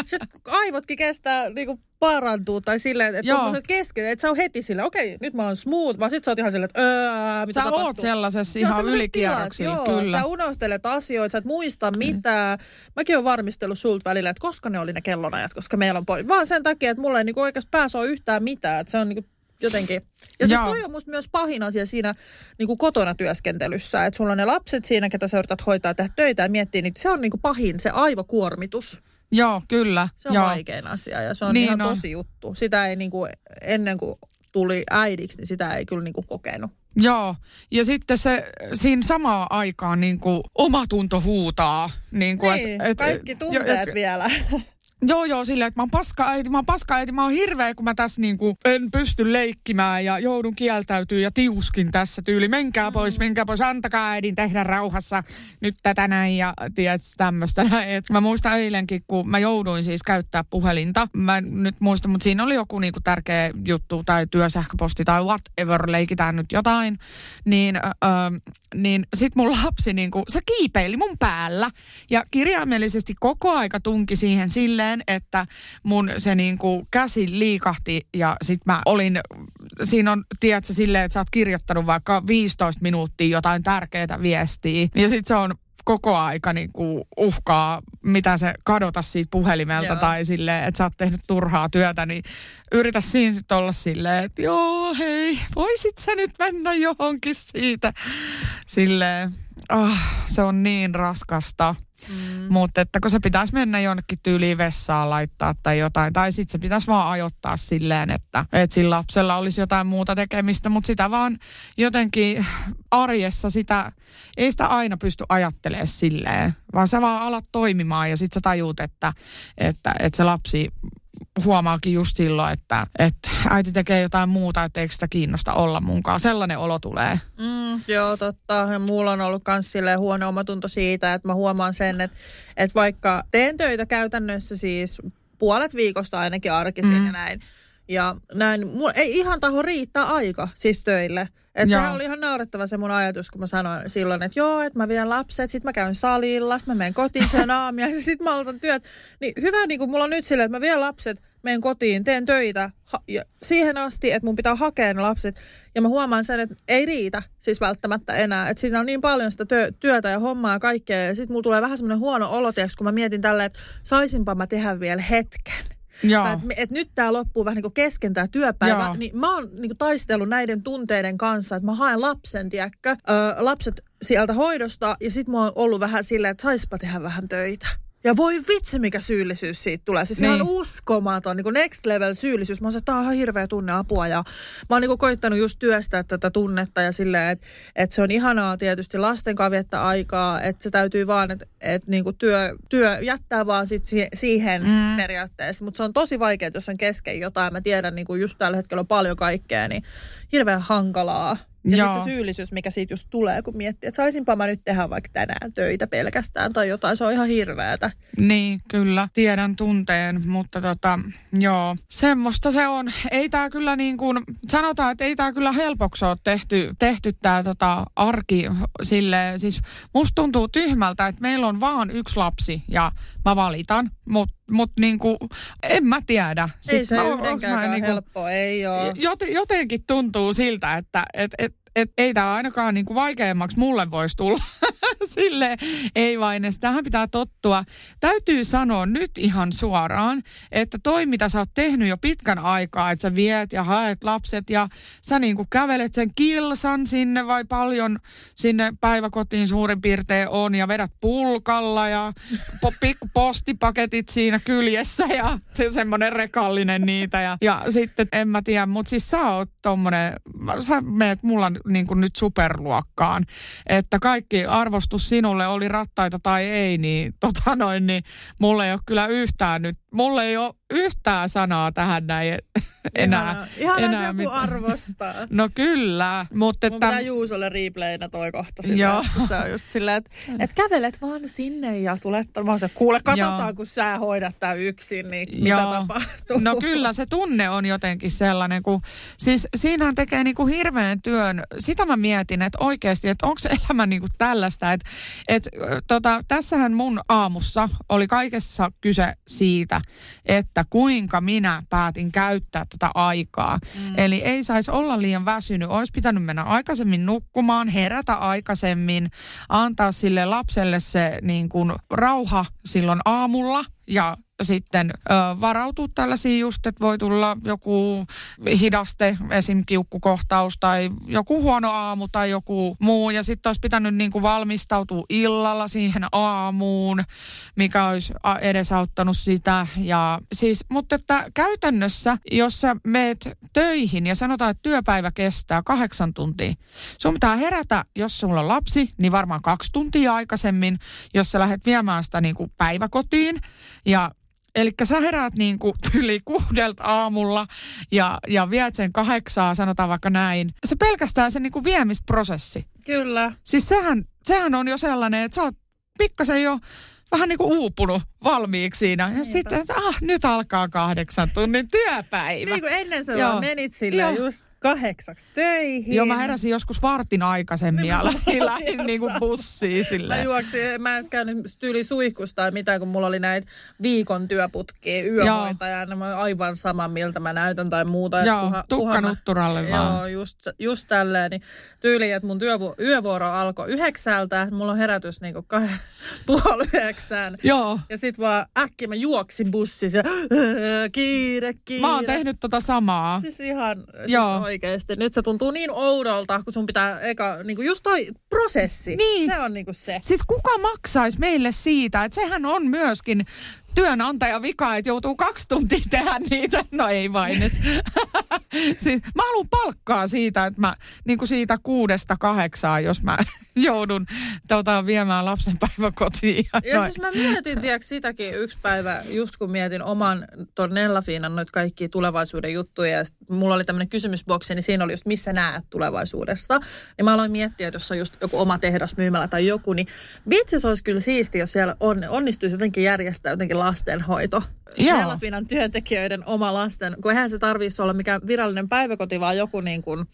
Sitten aivotkin kestää niinku parantuu tai silleen, että on kesken, että sä on heti silleen, okei, nyt mä oon smooth, vaan sit sä oot ihan silleen, että öö, mitä Sä tapahtuu? oot sellaisessa ihan ylikierroksilla, kyllä. Sä unohtelet asioita, sä et muista mitään. Mm. Mäkin oon varmistellut sulta välillä, että koska ne oli ne kellonajat, koska meillä on pois. Vaan sen takia, että mulla ei niinku oikeasti pääse yhtään mitään, että se on niinku jotenkin. Ja siis toi on musta myös pahin asia siinä niin kuin kotona työskentelyssä, että sulla on ne lapset siinä, ketä sä yrität hoitaa tehdä töitä ja miettiä, niin se on niin kuin pahin, se aivokuormitus. Joo, kyllä. Se on Joo. vaikein asia ja se on niin ihan on. tosi juttu. Sitä ei niin kuin, ennen kuin tuli äidiksi, niin sitä ei kyllä niin kuin kokenut. Joo, ja sitten se siinä samaan aikaan niin kuin omatunto huutaa. Niin, kuin, niin et, et, kaikki tunteet et, vielä. Joo, joo, silleen, että mä oon paska äiti, mä oon paska äiti, mä oon hirveä, kun mä tässä niinku en pysty leikkimään ja joudun kieltäytyy ja tiuskin tässä tyyli. Menkää mm. pois, menkää pois, antakaa äidin tehdä rauhassa nyt tätä näin ja tiedät tämmöistä näin. mä muistan eilenkin, kun mä jouduin siis käyttää puhelinta. Mä nyt muistan, mutta siinä oli joku niinku tärkeä juttu tai työsähköposti tai whatever, leikitään nyt jotain. Niin, öö, niin sit mun lapsi niinku, se kiipeili mun päällä ja kirjaimellisesti koko aika tunki siihen silleen, silleen, että mun se niinku käsi liikahti ja sit mä olin, siinä on, tiedätkö, silleen, että sä oot kirjoittanut vaikka 15 minuuttia jotain tärkeää viestiä. Ja sit se on koko aika niinku uhkaa, mitä se kadota siitä puhelimelta joo. tai silleen, että sä oot tehnyt turhaa työtä, niin yritä siinä sitten olla silleen, että joo, hei, voisit sä nyt mennä johonkin siitä. Silleen, oh, se on niin raskasta. Mm. Mutta että kun se pitäisi mennä jonnekin tyyliin vessaan laittaa tai jotain, tai sitten se pitäisi vaan ajoittaa silleen, että, että sillä lapsella olisi jotain muuta tekemistä, mutta sitä vaan jotenkin arjessa sitä, ei sitä aina pysty ajattelemaan silleen, vaan sä vaan alat toimimaan ja sitten sä tajuut, että, että, että se lapsi huomaakin just silloin, että, että äiti tekee jotain muuta, että eikö sitä kiinnosta olla munkaan. Sellainen olo tulee. Mm, joo, totta. Ja mulla on ollut myös huono omatunto siitä, että mä huomaan sen, että, että vaikka teen töitä käytännössä siis puolet viikosta ainakin arkisin mm. ja näin. Ja näin, ei ihan taho riittää aika siis töille. Et Joo. sehän oli ihan naurettava se mun ajatus, kun mä sanoin silloin, että joo, että mä vien lapset, sit mä käyn salilla, sit mä menen kotiin sen aamia, ja sit mä aloitan työt. Niin hyvä, niin kuin mulla on nyt silleen, että mä vien lapset, menen kotiin, teen töitä ha- ja siihen asti, että mun pitää hakea ne lapset. Ja mä huomaan sen, että ei riitä siis välttämättä enää. Että siinä on niin paljon sitä työ, työtä ja hommaa ja kaikkea. Ja sit mulla tulee vähän semmoinen huono olo, kun mä mietin tälleen, että saisinpa mä tehdä vielä hetken. Joo. Tai Et, et nyt tämä loppuu vähän niin kuin kesken tämä työpäivä. Joo. Niin mä oon niin kuin taistellut näiden tunteiden kanssa, että mä haen lapsen, tiedätkö, öö, lapset sieltä hoidosta. Ja sit mä oon ollut vähän silleen, että saispa tehdä vähän töitä. Ja voi vitsi, mikä syyllisyys siitä tulee. Siis niin. Ihan uskomaton, niin kuin next level syyllisyys. Mä oon että tää on ihan hirveä tunne apua. Ja mä oon niin kuin koittanut just työstää tätä tunnetta ja silleen, että, että se on ihanaa tietysti lasten kanssa viettää aikaa. Että se täytyy vaan, että, että niin kuin työ, työ jättää vaan sit si- siihen mm. periaatteessa. Mutta se on tosi vaikea, jos on kesken jotain. Mä tiedän, niin kuin just tällä hetkellä on paljon kaikkea, niin hirveän hankalaa. Ja Joo. sitten se syyllisyys, mikä siitä just tulee, kun miettii, että saisinpa mä nyt tehdä vaikka tänään töitä pelkästään tai jotain. Se on ihan hirveätä. Niin, kyllä. Tiedän tunteen, mutta tota, joo. Semmoista se on. Ei tää kyllä niin kuin, sanotaan, että ei tää kyllä helpoksi ole tehty, tehty tää tota arki sille. Siis musta tuntuu tyhmältä, että meillä on vaan yksi lapsi ja mä valitan, mutta mut niin kuin, en mä tiedä. ei se mä- onks mä yhdenkään niinku- helppoa, ei ole. Joten, jotenkin tuntuu siltä, että et, et, et, ei tämä ainakaan niinku vaikeammaksi mulle voisi tulla. Sille ei vain, tähän pitää tottua. Täytyy sanoa nyt ihan suoraan, että toi mitä sä oot tehnyt jo pitkän aikaa, että sä viet ja haet lapset ja sä niinku kävelet sen kilsan sinne vai paljon sinne päiväkotiin suurin piirtein on ja vedät pulkalla ja po, pikku postipaketit siinä kyljessä ja se semmoinen rekallinen niitä ja, ja sitten en mä tiedä, mutta siis sä oot tommonen, sä meet mulla niin kuin nyt superluokkaan, että kaikki arvostus sinulle oli rattaita tai ei, niin tota noin, niin mulle ei ole kyllä yhtään nyt, mulle ei ole yhtään sanaa tähän näin enää. Ihanaa, Ihanaa enää joku mitään. arvostaa. No kyllä, mutta Mun että... pitää Juusolle replayna toi kohta silleen, Joo. se on just silleen, että et kävelet vaan sinne ja tulet. Mä se, kuule, katsotaan, Joo. kun sä hoidat tää yksin, niin mitä Joo. tapahtuu. No kyllä se tunne on jotenkin sellainen, kun siis siinähän tekee niinku hirveän työn. Sitä mä mietin, että oikeasti, että onko elämä niinku tällaista, että et, tota, tässähän mun aamussa oli kaikessa kyse siitä, että kuinka minä päätin käyttää tätä aikaa. Mm. Eli ei saisi olla liian väsynyt, olisi pitänyt mennä aikaisemmin nukkumaan, herätä aikaisemmin, antaa sille lapselle se niin kuin rauha silloin aamulla ja sitten ö, varautua tällaisiin just, että voi tulla joku hidaste, esim. kiukkukohtaus tai joku huono aamu tai joku muu. Ja sitten olisi pitänyt niin kuin valmistautua illalla siihen aamuun, mikä olisi edesauttanut sitä. Ja siis, mutta että käytännössä, jos sä meet töihin ja sanotaan, että työpäivä kestää kahdeksan tuntia, sun pitää herätä, jos sulla on lapsi, niin varmaan kaksi tuntia aikaisemmin, jos sä lähdet viemään sitä niin kuin päiväkotiin. Ja Eli sä heräät niin kuin yli kuudelta aamulla ja, ja viet sen kahdeksaa, sanotaan vaikka näin. Se pelkästään se niin kuin viemisprosessi. Kyllä. Siis sehän, sehän on jo sellainen, että sä oot pikkasen jo vähän niin kuin uupunut valmiiksi siinä. Ja sitten, ah, nyt alkaa kahdeksan tunnin työpäivä. Niin kuin ennen sä menit sille Joo. just kahdeksaksi töihin. Joo, mä heräsin joskus vartin aikaisemmin ja lähdin, lähdin niin kuin bussiin Mä silleen. juoksin, mä en käynyt tyyli suihkusta tai mitään, kun mulla oli näitä viikon työputkia, yöhoitajana. Mä aivan sama, miltä mä näytän tai muuta. Joo, kunhan- tukka kunhan mä- nutturalle vaan. Joo, just, just tälleen. Niin tyyli, että mun työvu- yövuoro alkoi yhdeksältä. Mulla on herätys niinku kah- puoli yhdeksään. Joo. Ja sit vaan äkkiä mä juoksin bussissa ja kiire, kiire. Mä oon tehnyt tota samaa. Siis ihan siis Joo. Oikeesti. Nyt se tuntuu niin oudolta, kun sun pitää eka, niinku just toi prosessi. Niin. Se on niinku se. Siis kuka maksaisi meille siitä, että sehän on myöskin työnantaja vika, että joutuu kaksi tuntia tehdä niitä. No ei vain. Siis, mä haluan palkkaa siitä, että mä niin kuin siitä kuudesta kahdeksaan, jos mä joudun tota, viemään lapsen päiväkotiin. Ja Ja siis mä mietin, tiedätkö, sitäkin yksi päivä, just kun mietin oman ton Nellafiinan noita kaikkia tulevaisuuden juttuja, ja mulla oli tämmöinen kysymysboksi, niin siinä oli just missä näet tulevaisuudessa. Niin mä aloin miettiä, että jos on just joku oma tehdas myymälä tai joku, niin vitsi se olisi kyllä siisti, jos siellä on, onnistuisi jotenkin järjestää jotenkin lastenhoito. Joo. Nellafinan työntekijöiden oma lasten, kun eihän se tarvitsisi olla mikään virallinen päiväkoti, vaan joku niin kuin,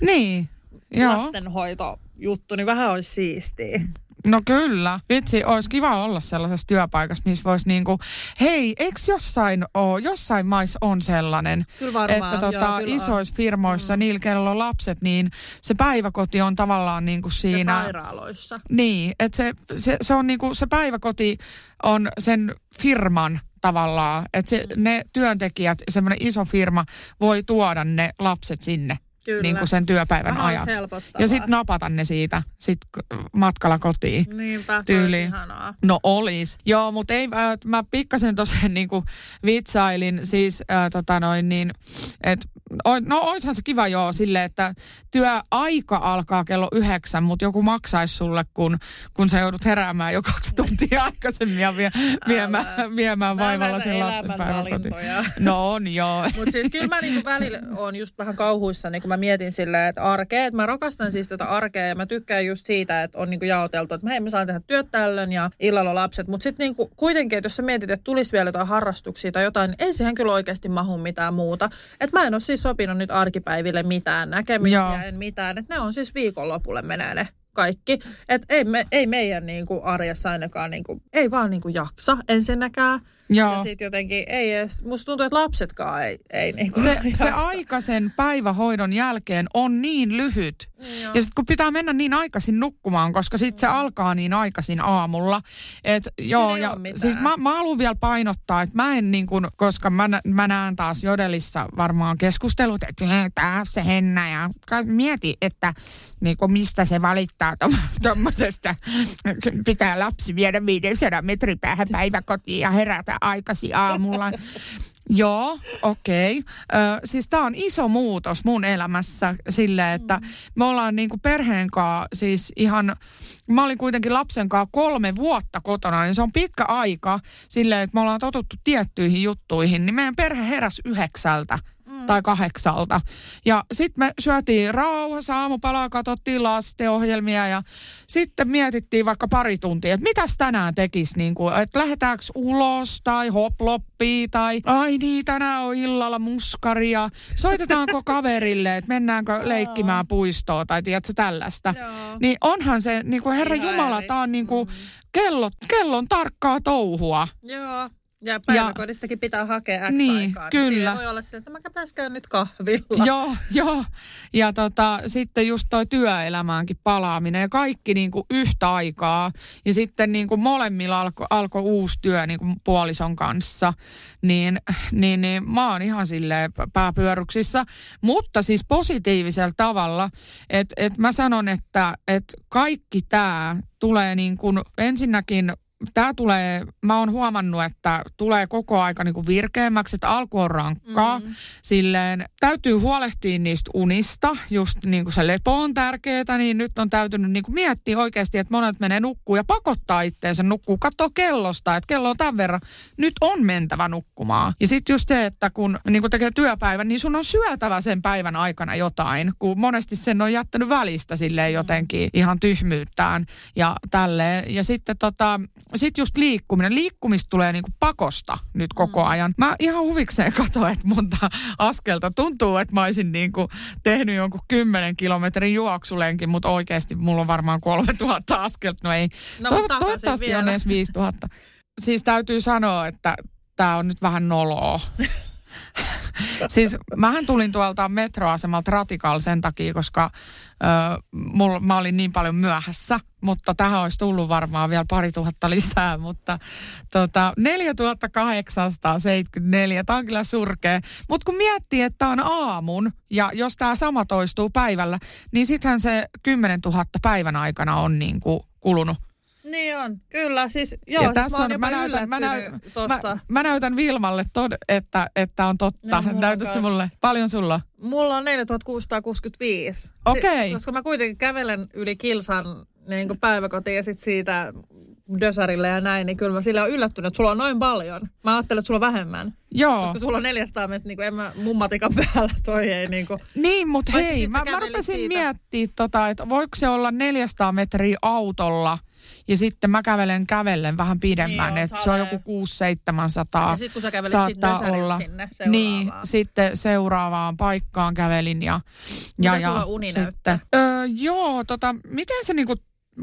Niin. Joo. lastenhoitojuttu, niin vähän olisi siistiä. No kyllä. Vitsi, olisi kiva olla sellaisessa työpaikassa, missä voisi niinku, hei, eikö jossain oo, jossain maissa on sellainen, Kyllä varmaan, että tota, joo, kyllä on. isoissa firmoissa, mm. niillä, kenellä on lapset, niin se päiväkoti on tavallaan niinku Ja siinä. sairaaloissa. Niin, että se, se, se on niinku, se päiväkoti on sen firman tavallaan, että se, Mm. ne työntekijät, semmoinen iso firma voi tuoda ne lapset sinne. Kyllä. Niin kuin sen työpäivän Vähän ajaksi. Ja sitten napata ne siitä sit matkalla kotiin. Niinpä, olisi ihanaa. No olis. Joo, mutta ei, äh, mä pikkasen tosiaan niinku vitsailin siis äh, tota noin niin, että no oishan se kiva joo sille, että työaika alkaa kello yhdeksän, mutta joku maksaisi sulle, kun, kun sä joudut heräämään jo kaksi tuntia aikaisemmin ja vie, viemään, viemään vaivalla sen lapsen päiväkotiin. No on joo. Mutta siis kyllä mä niinku välillä on just vähän kauhuissa, niin kun mä mietin silleen, että arkea, että mä rakastan siis tätä arkea ja mä tykkään just siitä, että on niinku jaoteltu, että hei mä saan tehdä työt tällöin ja illalla lapset. Mutta sitten niinku, kuitenkin, että jos sä mietit, että tulisi vielä jotain harrastuksia tai jotain, niin ei siihen kyllä oikeasti mahu mitään muuta. Että mä en ole siis sopinut nyt arkipäiville mitään näkemisiä, Joo. en mitään. Että ne on siis viikonlopulle menee ne kaikki. Että ei, me, ei meidän niinku arjessa ainakaan, niinku, ei vaan niinku jaksa ensinnäkään. Joo. Ja sitten jotenkin ei edes, musta tuntuu, että lapsetkaan ei, ei niinku se, se jaksa. aika sen päivähoidon jälkeen on niin lyhyt. Ja sitten kun pitää mennä niin aikaisin nukkumaan, koska sitten se alkaa niin aikaisin aamulla. Et, joo, ja siis mä, mä haluan vielä painottaa, että mä en niin kuin, koska mä, mä näen taas Jodelissa varmaan keskustelut, että "Hei, taas se Henna ja mieti, että niin kuin mistä se valittaa tuommoisesta. Pitää lapsi viedä 500 metrin päähän päiväkotiin ja herätä aikaisin aamulla. Joo, okei. Okay. Siis tämä on iso muutos mun elämässä sille, että me ollaan niinku perheen kanssa siis ihan, mä olin kuitenkin lapsen kanssa kolme vuotta kotona, niin se on pitkä aika sille, että me ollaan totuttu tiettyihin juttuihin, niin meidän perhe heräsi yhdeksältä tai kahdeksalta. Ja sitten me syötiin rauhassa, aamupalaa katsottiin lastenohjelmia ja sitten mietittiin vaikka pari tuntia, että mitäs tänään tekisi, niin kuin, että lähdetäänkö ulos tai hoploppii tai ai niin, tänään on illalla muskaria. Soitetaanko kaverille, että mennäänkö leikkimään puistoon tai tiedätkö tällaista. Joo. Niin onhan se, niin kuin Herra Jumala, tämä on niin kuin kello, kellon tarkkaa touhua. Joo. Ja päiväkodistakin pitää hakea X Niin, aikaa. kyllä. Siinä voi olla se, että mä pääskään nyt kahvilla. Joo, joo. Ja tota, sitten just toi työelämäänkin palaaminen ja kaikki niin kuin yhtä aikaa. Ja sitten niin kuin molemmilla alkoi alko uusi työ niin kuin puolison kanssa. Niin, niin, niin mä oon ihan silleen pääpyöryksissä. Mutta siis positiivisella tavalla, että et mä sanon, että et kaikki tämä tulee niin kuin ensinnäkin Tämä tulee, mä oon huomannut, että tulee koko aika niin kuin virkeämmäksi, että alku on rankkaa. Mm. Silleen, täytyy huolehtia niistä unista, just niin kuin se lepo on tärkeää, niin nyt on täytynyt niin kuin miettiä oikeasti, että monet menee nukkuu ja pakottaa itteensä nukkuu. Katsoo kellosta, että kello on tämän verran, nyt on mentävä nukkumaan. Ja sitten just se, että kun niin kuin tekee työpäivän, niin sun on syötävä sen päivän aikana jotain, kun monesti sen on jättänyt välistä silleen jotenkin ihan tyhmyyttään ja tälleen. Ja sitten tota, sit just liikkuminen. Liikkumista tulee niinku pakosta nyt koko ajan. Mä ihan huvikseen katsoin, että monta askelta tuntuu, että mä olisin niinku tehnyt jonkun 10 kilometrin juoksulenkin, mutta oikeasti mulla on varmaan 3000 askelta. No ei. No, Toiv- toivottavasti on vielä. edes 5000. Siis täytyy sanoa, että tämä on nyt vähän noloa. siis mähän tulin tuolta metroasemalta Ratikal sen takia, koska ö, mulla, mä olin niin paljon myöhässä, mutta tähän olisi tullut varmaan vielä pari tuhatta lisää, mutta tota, 4874, tämä on kyllä surkea. Mutta kun miettii, että on aamun ja jos tämä sama toistuu päivällä, niin sittenhän se 10 000 päivän aikana on niin kuin kulunut. Niin on, kyllä. Siis, joo, ja siis tässä mä on, mä näytän, mä, näytän, tosta. mä, mä näytän Vilmalle, tod, että, että on totta. No, Näytä se mulle. Paljon sulla? Mulla on 4665. Si- Okei. koska mä kuitenkin kävelen yli kilsan niin kuin päiväkotiin ja sit siitä dösarille ja näin, niin kyllä mä sillä on yllättynyt, että sulla on noin paljon. Mä ajattelin, että sulla on vähemmän. Joo. Koska sulla on 400 metriä, niin kuin en mä mun matikan päällä, toi ei niin kuin. Niin, mutta hei, mä, mä rupesin siitä. miettimään, tota, että voiko se olla 400 metriä autolla ja sitten mä kävelen kävellen vähän pidemmän, Niin että se on joku 6-700 Ja sit kun sä kävelet sit Dösäriltä sinne Niin, sitten seuraavaan paikkaan kävelin ja... ja, Mitä ja sulla uni näyttää? Öö, joo, tota, miten se niinku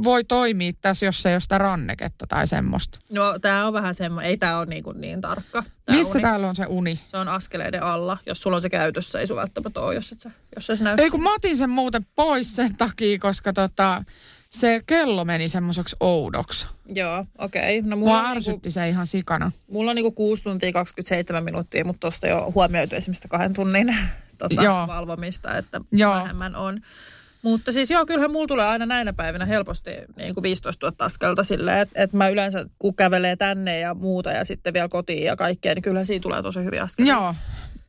voi toimia tässä, jos ei ole sitä ranneketta tai semmoista? No tää on vähän semmoinen, ei tää ole niin, kuin niin tarkka. Tää Missä uni. täällä on se uni? Se on askeleiden alla. Jos sulla on se käytössä, ei sun välttämättä ole, jos, et sä, jos se näy. Ei kun mä otin sen muuten pois sen takia, koska tota, se kello meni semmoiseksi oudoksi. Joo, okei. Okay. No mulla Mua niinku, ärsytti se ihan sikana. mulla on niinku 6 tuntia 27 minuuttia, mutta tosta jo huomioitu esimerkiksi kahden tunnin tota, Joo. valvomista, että Joo. vähemmän on. Mutta siis joo, kyllähän mulla tulee aina näinä päivinä helposti niin kuin 15 000 askelta silleen, että, että mä yleensä kun kävelee tänne ja muuta ja sitten vielä kotiin ja kaikkea, niin kyllä siitä tulee tosi hyviä askelia. Joo.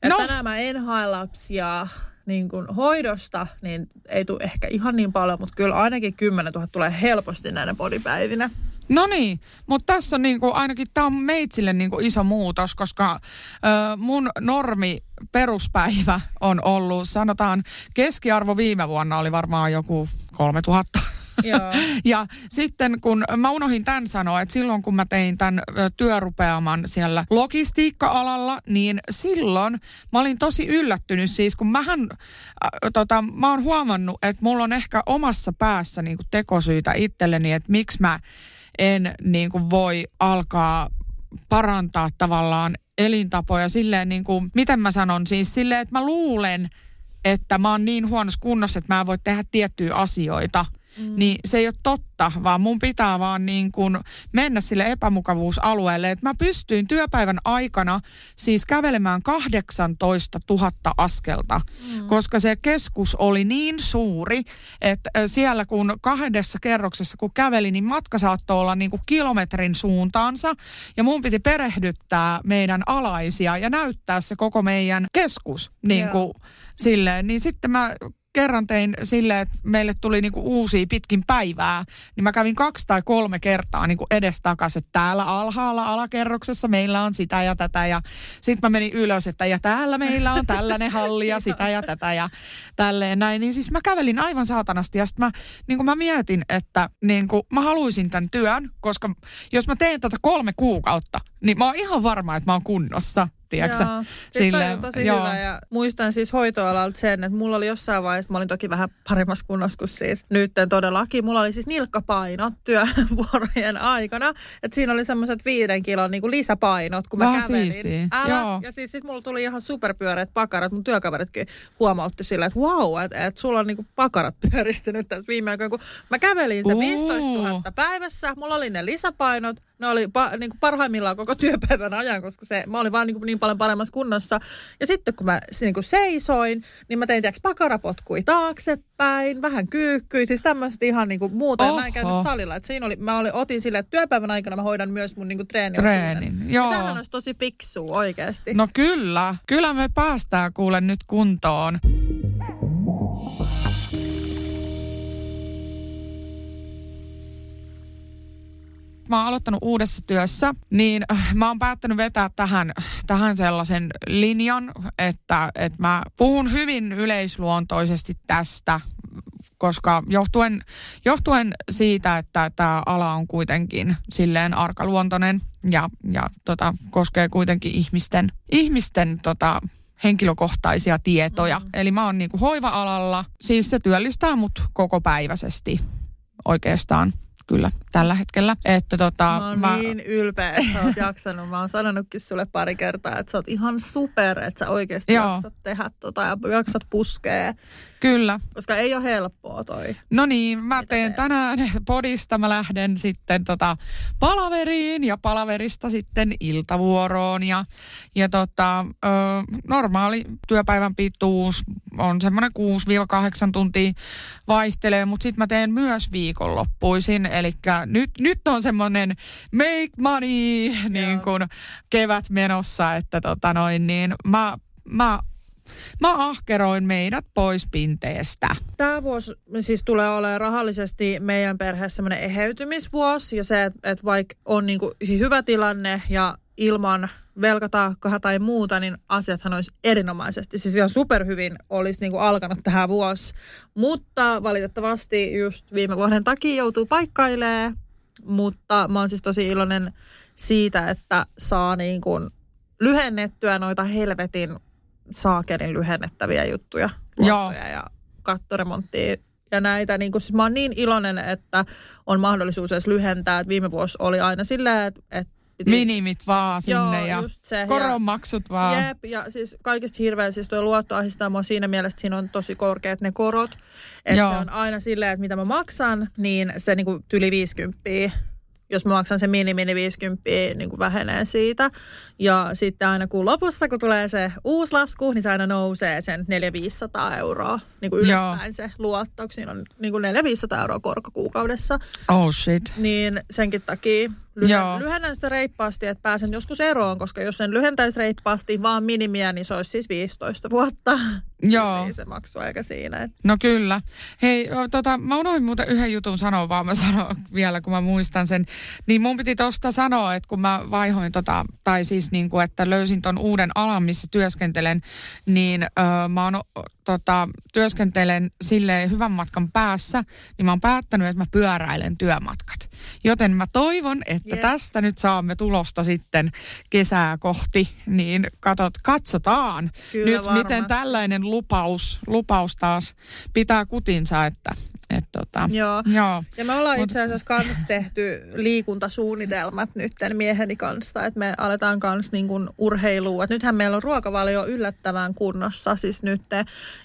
Et No, tänään mä en hae lapsia niin kuin hoidosta, niin ei tule ehkä ihan niin paljon, mutta kyllä ainakin 10 000 tulee helposti näinä podipäivinä. no niin, mutta tässä on niinku, ainakin tämä on meitsille niinku iso muutos, koska ö, mun normi peruspäivä on ollut, sanotaan keskiarvo viime vuonna oli varmaan joku 3000. Ja sitten kun mä unohdin tämän sanoa, että silloin kun mä tein tämän työrupeaman siellä logistiikka-alalla, niin silloin mä olin tosi yllättynyt siis, kun mähän, äh, tota, mä oon huomannut, että mulla on ehkä omassa päässä niin tekosyitä itselleni, että miksi mä en niin kuin voi alkaa parantaa tavallaan elintapoja silleen niin kuin, miten mä sanon siis silleen, että mä luulen, että mä oon niin huonossa kunnossa, että mä en voi tehdä tiettyjä asioita. Mm. Niin se ei ole totta, vaan mun pitää vaan niin kuin mennä sille epämukavuusalueelle. Että mä pystyin työpäivän aikana siis kävelemään 18 000 askelta, mm. koska se keskus oli niin suuri, että siellä kun kahdessa kerroksessa kun käveli, niin matka saattoi olla niin kuin kilometrin suuntaansa. Ja mun piti perehdyttää meidän alaisia ja näyttää se koko meidän keskus niin kuin silleen. Niin sitten mä kerran tein silleen, että meille tuli niinku uusia pitkin päivää, niin mä kävin kaksi tai kolme kertaa niinku edestakaisin, että täällä alhaalla alakerroksessa meillä on sitä ja tätä ja sitten mä menin ylös, että ja täällä meillä on tällainen halli ja sitä ja tätä ja tälleen näin. Niin siis mä kävelin aivan saatanasti ja sitten mä, niin mä mietin, että niin mä haluaisin tämän työn, koska jos mä teen tätä kolme kuukautta, niin mä oon ihan varma, että mä oon kunnossa. Tiedätkö? Joo. Siis toi on tosi hyvä ja muistan siis hoitoalalta sen, että mulla oli jossain vaiheessa, mä olin toki vähän paremmassa kunnossa kuin siis nyt todellakin. Mulla oli siis nilkkapainot työvuorojen aikana, että siinä oli semmoiset viiden kilon niin kuin lisäpainot, kun mä Vähän kävelin. Älä, Joo. ja siis sit mulla tuli ihan superpyöreät pakarat, mun työkaveritkin huomautti sillä, että wow, että et sulla on niinku pakarat pyöristynyt tässä viime aikoina, kun mä kävelin se Uu. 15 000 päivässä, mulla oli ne lisäpainot, ne oli pa, niin kuin parhaimmillaan koko työpäivän ajan, koska se, mä olin vaan niin, kuin niin paljon paremmassa kunnossa. Ja sitten kun mä niin kuin seisoin, niin mä tein tiiäks, pakarapotkui taaksepäin, vähän kyykkyä, siis tämmöistä ihan niin kuin muuta. Ja mä en käynyt salilla. Et siinä oli, mä olin, otin silleen, että työpäivän aikana mä hoidan myös mun niin kuin. Treenin, Ja joo. tämähän olisi tosi fiksua oikeasti. No kyllä, kyllä me päästään kuule nyt kuntoon. Mä oon aloittanut uudessa työssä, niin äh, mä oon päättänyt vetää tähän, tähän sellaisen linjan, että, että mä puhun hyvin yleisluontoisesti tästä, koska johtuen, johtuen siitä, että tämä ala on kuitenkin silleen arkaluontoinen ja, ja tota, koskee kuitenkin ihmisten, ihmisten tota, henkilökohtaisia tietoja. Mm. Eli mä oon niinku hoiva-alalla, siis se työllistää mut koko päiväisesti oikeastaan kyllä tällä hetkellä. Että tota, Mä oon mä... niin ylpeä, että sä oot jaksanut. Mä oon sanonutkin sulle pari kertaa, että sä oot ihan super, että sä oikeasti Joo. jaksat tehdä tota ja jaksat puskea. Kyllä. Koska ei ole helppoa toi. No niin, mä Mitä teen tänään podista, mä lähden sitten tota palaveriin ja palaverista sitten iltavuoroon. Ja, ja tota, ö, normaali työpäivän pituus on semmoinen 6-8 tuntia vaihtelee, mutta sitten mä teen myös viikonloppuisin, eli nyt, nyt on semmoinen make money niin kuin kevät menossa, että tota noin, niin mä, mä Mä ahkeroin meidät pois pinteestä. Tämä vuosi siis tulee olemaan rahallisesti meidän perheessä semmoinen eheytymisvuosi ja se, että et vaikka on niinku hyvä tilanne ja ilman velkataakkaa tai muuta, niin asiathan olisi erinomaisesti. Siis ihan superhyvin olisi niinku alkanut tähän vuosi. Mutta valitettavasti just viime vuoden takia joutuu paikkailemaan mutta mä oon siis tosi iloinen siitä, että saa niin kuin lyhennettyä noita helvetin saakerin lyhennettäviä juttuja, luottoja ja kattoremonttia ja näitä. Niin kuin, siis mä oon niin iloinen, että on mahdollisuus edes lyhentää. Et viime vuosi oli aina silleen, että, että piti... Minimit vaan sinne Joo, ja just se. koronmaksut vaan. Jep, ja siis kaikista hirveän, siis tuo luotto ahdistaa mua siinä mielessä, että siinä on tosi korkeat ne korot. Että Joo. se on aina silleen, että mitä mä maksan, niin se niinku tyli 50 jos mä maksan sen mini mini 50, niin kuin vähenee siitä. Ja sitten aina kuun lopussa, kun tulee se uusi lasku, niin se aina nousee sen 400-500 euroa niin kuin Joo. ylöspäin se luotto. kun Siinä on niin kuin 400-500 euroa korko kuukaudessa. Oh shit. Niin senkin takia Joo. lyhennän, lyhennän sitä reippaasti, että pääsen joskus eroon, koska jos sen lyhentäisi reippaasti vaan minimiä, niin se olisi siis 15 vuotta. Joo. Niin se maksuaika siinä. Et. No kyllä. Hei, tota, mä unohdin muuten yhden jutun sanoa, vaan mä sanon vielä, kun mä muistan sen. Niin mun piti tosta sanoa, että kun mä vaihoin tota, tai siis niin kuin, että löysin ton uuden alan, missä työskentelen, niin ö, mä oon, tota, työskentelen silleen hyvän matkan päässä, niin mä oon päättänyt, että mä pyöräilen työmatkat. Joten mä toivon, että Yes. tästä nyt saamme tulosta sitten kesää kohti, niin katot, katsotaan Kyllä nyt, miten varmasti. tällainen lupaus, lupaus taas pitää kutinsa, että et tota, Joo. joo. Ja me ollaan Mut- itse asiassa kans tehty liikuntasuunnitelmat nytten mieheni kanssa, että me aletaan kans niin kuin urheilua. Et nythän meillä on ruokavalio yllättävän kunnossa siis nyt.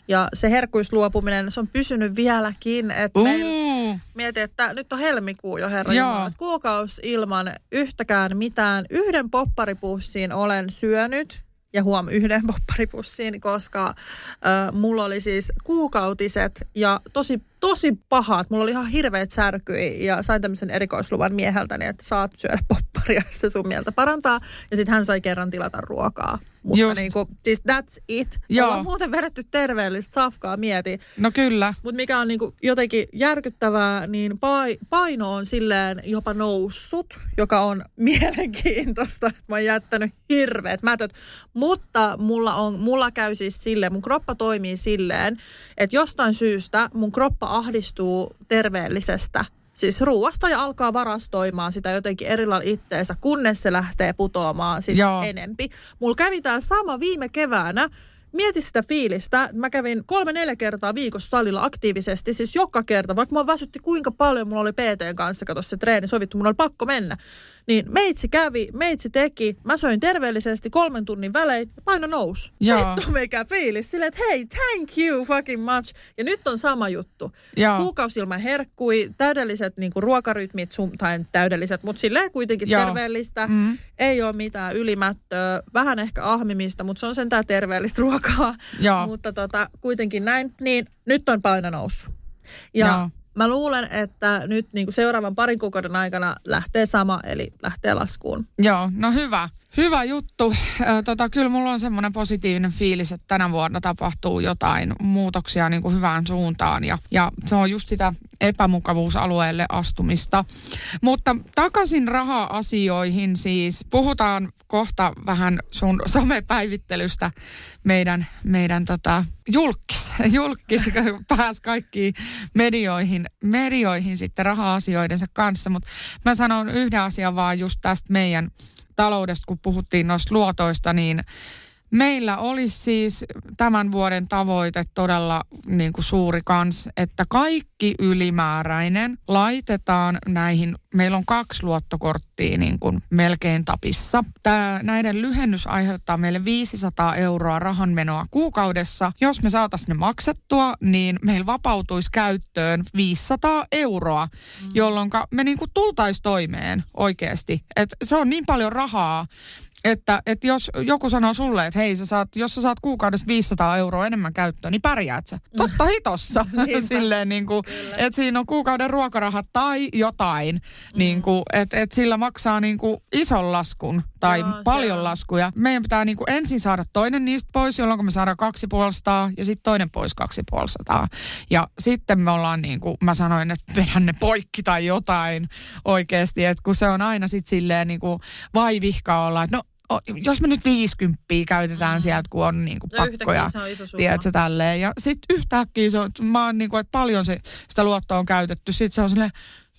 Ja se herkkuisluopuminen, se on pysynyt vieläkin. Että meillä Uh, Mietin, että nyt on helmikuu jo, herra. Jumala. että Kuukausi ilman yhtäkään mitään. Yhden popparipussiin olen syönyt ja huom yhden popparipussiin, koska äh, mulla oli siis kuukautiset ja tosi, tosi pahat. Mulla oli ihan hirveät särkyi ja sain tämmöisen erikoisluvan mieheltäni, että saat syödä popparia, jos se sun mieltä parantaa. Ja sitten hän sai kerran tilata ruokaa. Mutta Just. niin kuin, siis that's it. Joo. Ollaan muuten vedetty terveellistä safkaa, mieti. no kyllä. Mutta mikä on niinku jotenkin järkyttävää, niin pai, paino on silleen jopa noussut, joka on mielenkiintoista. Mä oon jättänyt hirveät mätöt. Mutta mulla, on, mulla käy siis silleen, mun kroppa toimii silleen, että jostain syystä mun kroppa ahdistuu terveellisestä Siis ruuasta ja alkaa varastoimaan sitä jotenkin eri lailla itteensä, kunnes se lähtee putoamaan sitten enempi. Mulla kävi tämä sama viime keväänä. Mieti sitä fiilistä. Mä kävin kolme-neljä kertaa viikossa salilla aktiivisesti, siis joka kerta, vaikka mua väsytti kuinka paljon, mulla oli PTn kanssa, kato se treeni sovittu, mun oli pakko mennä. Niin meitsi kävi, meitsi teki, mä söin terveellisesti kolmen tunnin välein, ja paino nousi. Vittu meikä fiilis, silleen, että hei, thank you fucking much. Ja nyt on sama juttu. Joo. Kuukausi ilman herkkui, täydelliset niinku ruokarytmit, sun, tai täydelliset, mutta silleen kuitenkin Joo. terveellistä. Mm. Ei ole mitään ylimättöä, vähän ehkä ahmimista, mutta se on sentään terveellistä ruokaa. Joo. Mutta tota, kuitenkin näin. Niin nyt on paino noussut. Ja Joo. Mä luulen, että nyt niin kuin seuraavan parin kuukauden aikana lähtee sama, eli lähtee laskuun. Joo, no hyvä. Hyvä juttu. Tota, kyllä mulla on semmoinen positiivinen fiilis, että tänä vuonna tapahtuu jotain muutoksia niin kuin hyvään suuntaan. Ja, ja se on just sitä epämukavuusalueelle astumista. Mutta takaisin raha-asioihin siis. Puhutaan kohta vähän sun somepäivittelystä meidän, meidän tota, julkis, julkis pääsi kaikkiin medioihin, medioihin sitten raha-asioidensa kanssa. Mutta mä sanon yhden asian vaan just tästä meidän taloudesta, kun puhuttiin noista luotoista, niin meillä olisi siis tämän vuoden tavoite todella niin kuin suuri kans, että kaikki ylimääräinen laitetaan näihin, meillä on kaksi luottokorttia niin kuin melkein tapissa. Tää, näiden lyhennys aiheuttaa meille 500 euroa rahanmenoa kuukaudessa. Jos me saataisiin ne maksettua, niin meillä vapautuisi käyttöön 500 euroa, mm. jolloin me niin kuin tultaisiin toimeen oikeasti. Et se on niin paljon rahaa, että, että jos joku sanoo sulle, että hei, sä saat, jos sä saat kuukaudessa 500 euroa enemmän käyttöön, niin pärjäät sä. Totta hitossa. Silleen niin kuin, että siinä on kuukauden ruokarahat tai jotain, Mm. niin kuin, että, että sillä maksaa niin kuin ison laskun tai Joo, paljon on. laskuja. Meidän pitää niin kuin ensin saada toinen niistä pois, jolloin me saadaan kaksi puolestaan ja sitten toinen pois kaksi puolestaan. Ja sitten me ollaan niin kuin, mä sanoin, että vedän ne poikki tai jotain oikeasti, että kun se on aina sitten silleen niin kuin vaivihka olla, että no jos me nyt 50 käytetään sieltä, kun on niin kuin Mm. No yhtäkkiä pakkoja. se on iso summa. Tiedätkö, tälleen. Ja sitten yhtäkkiä se on, mä oon niin kuin, että paljon se, sitä luottoa on käytetty. Sitten se on silleen,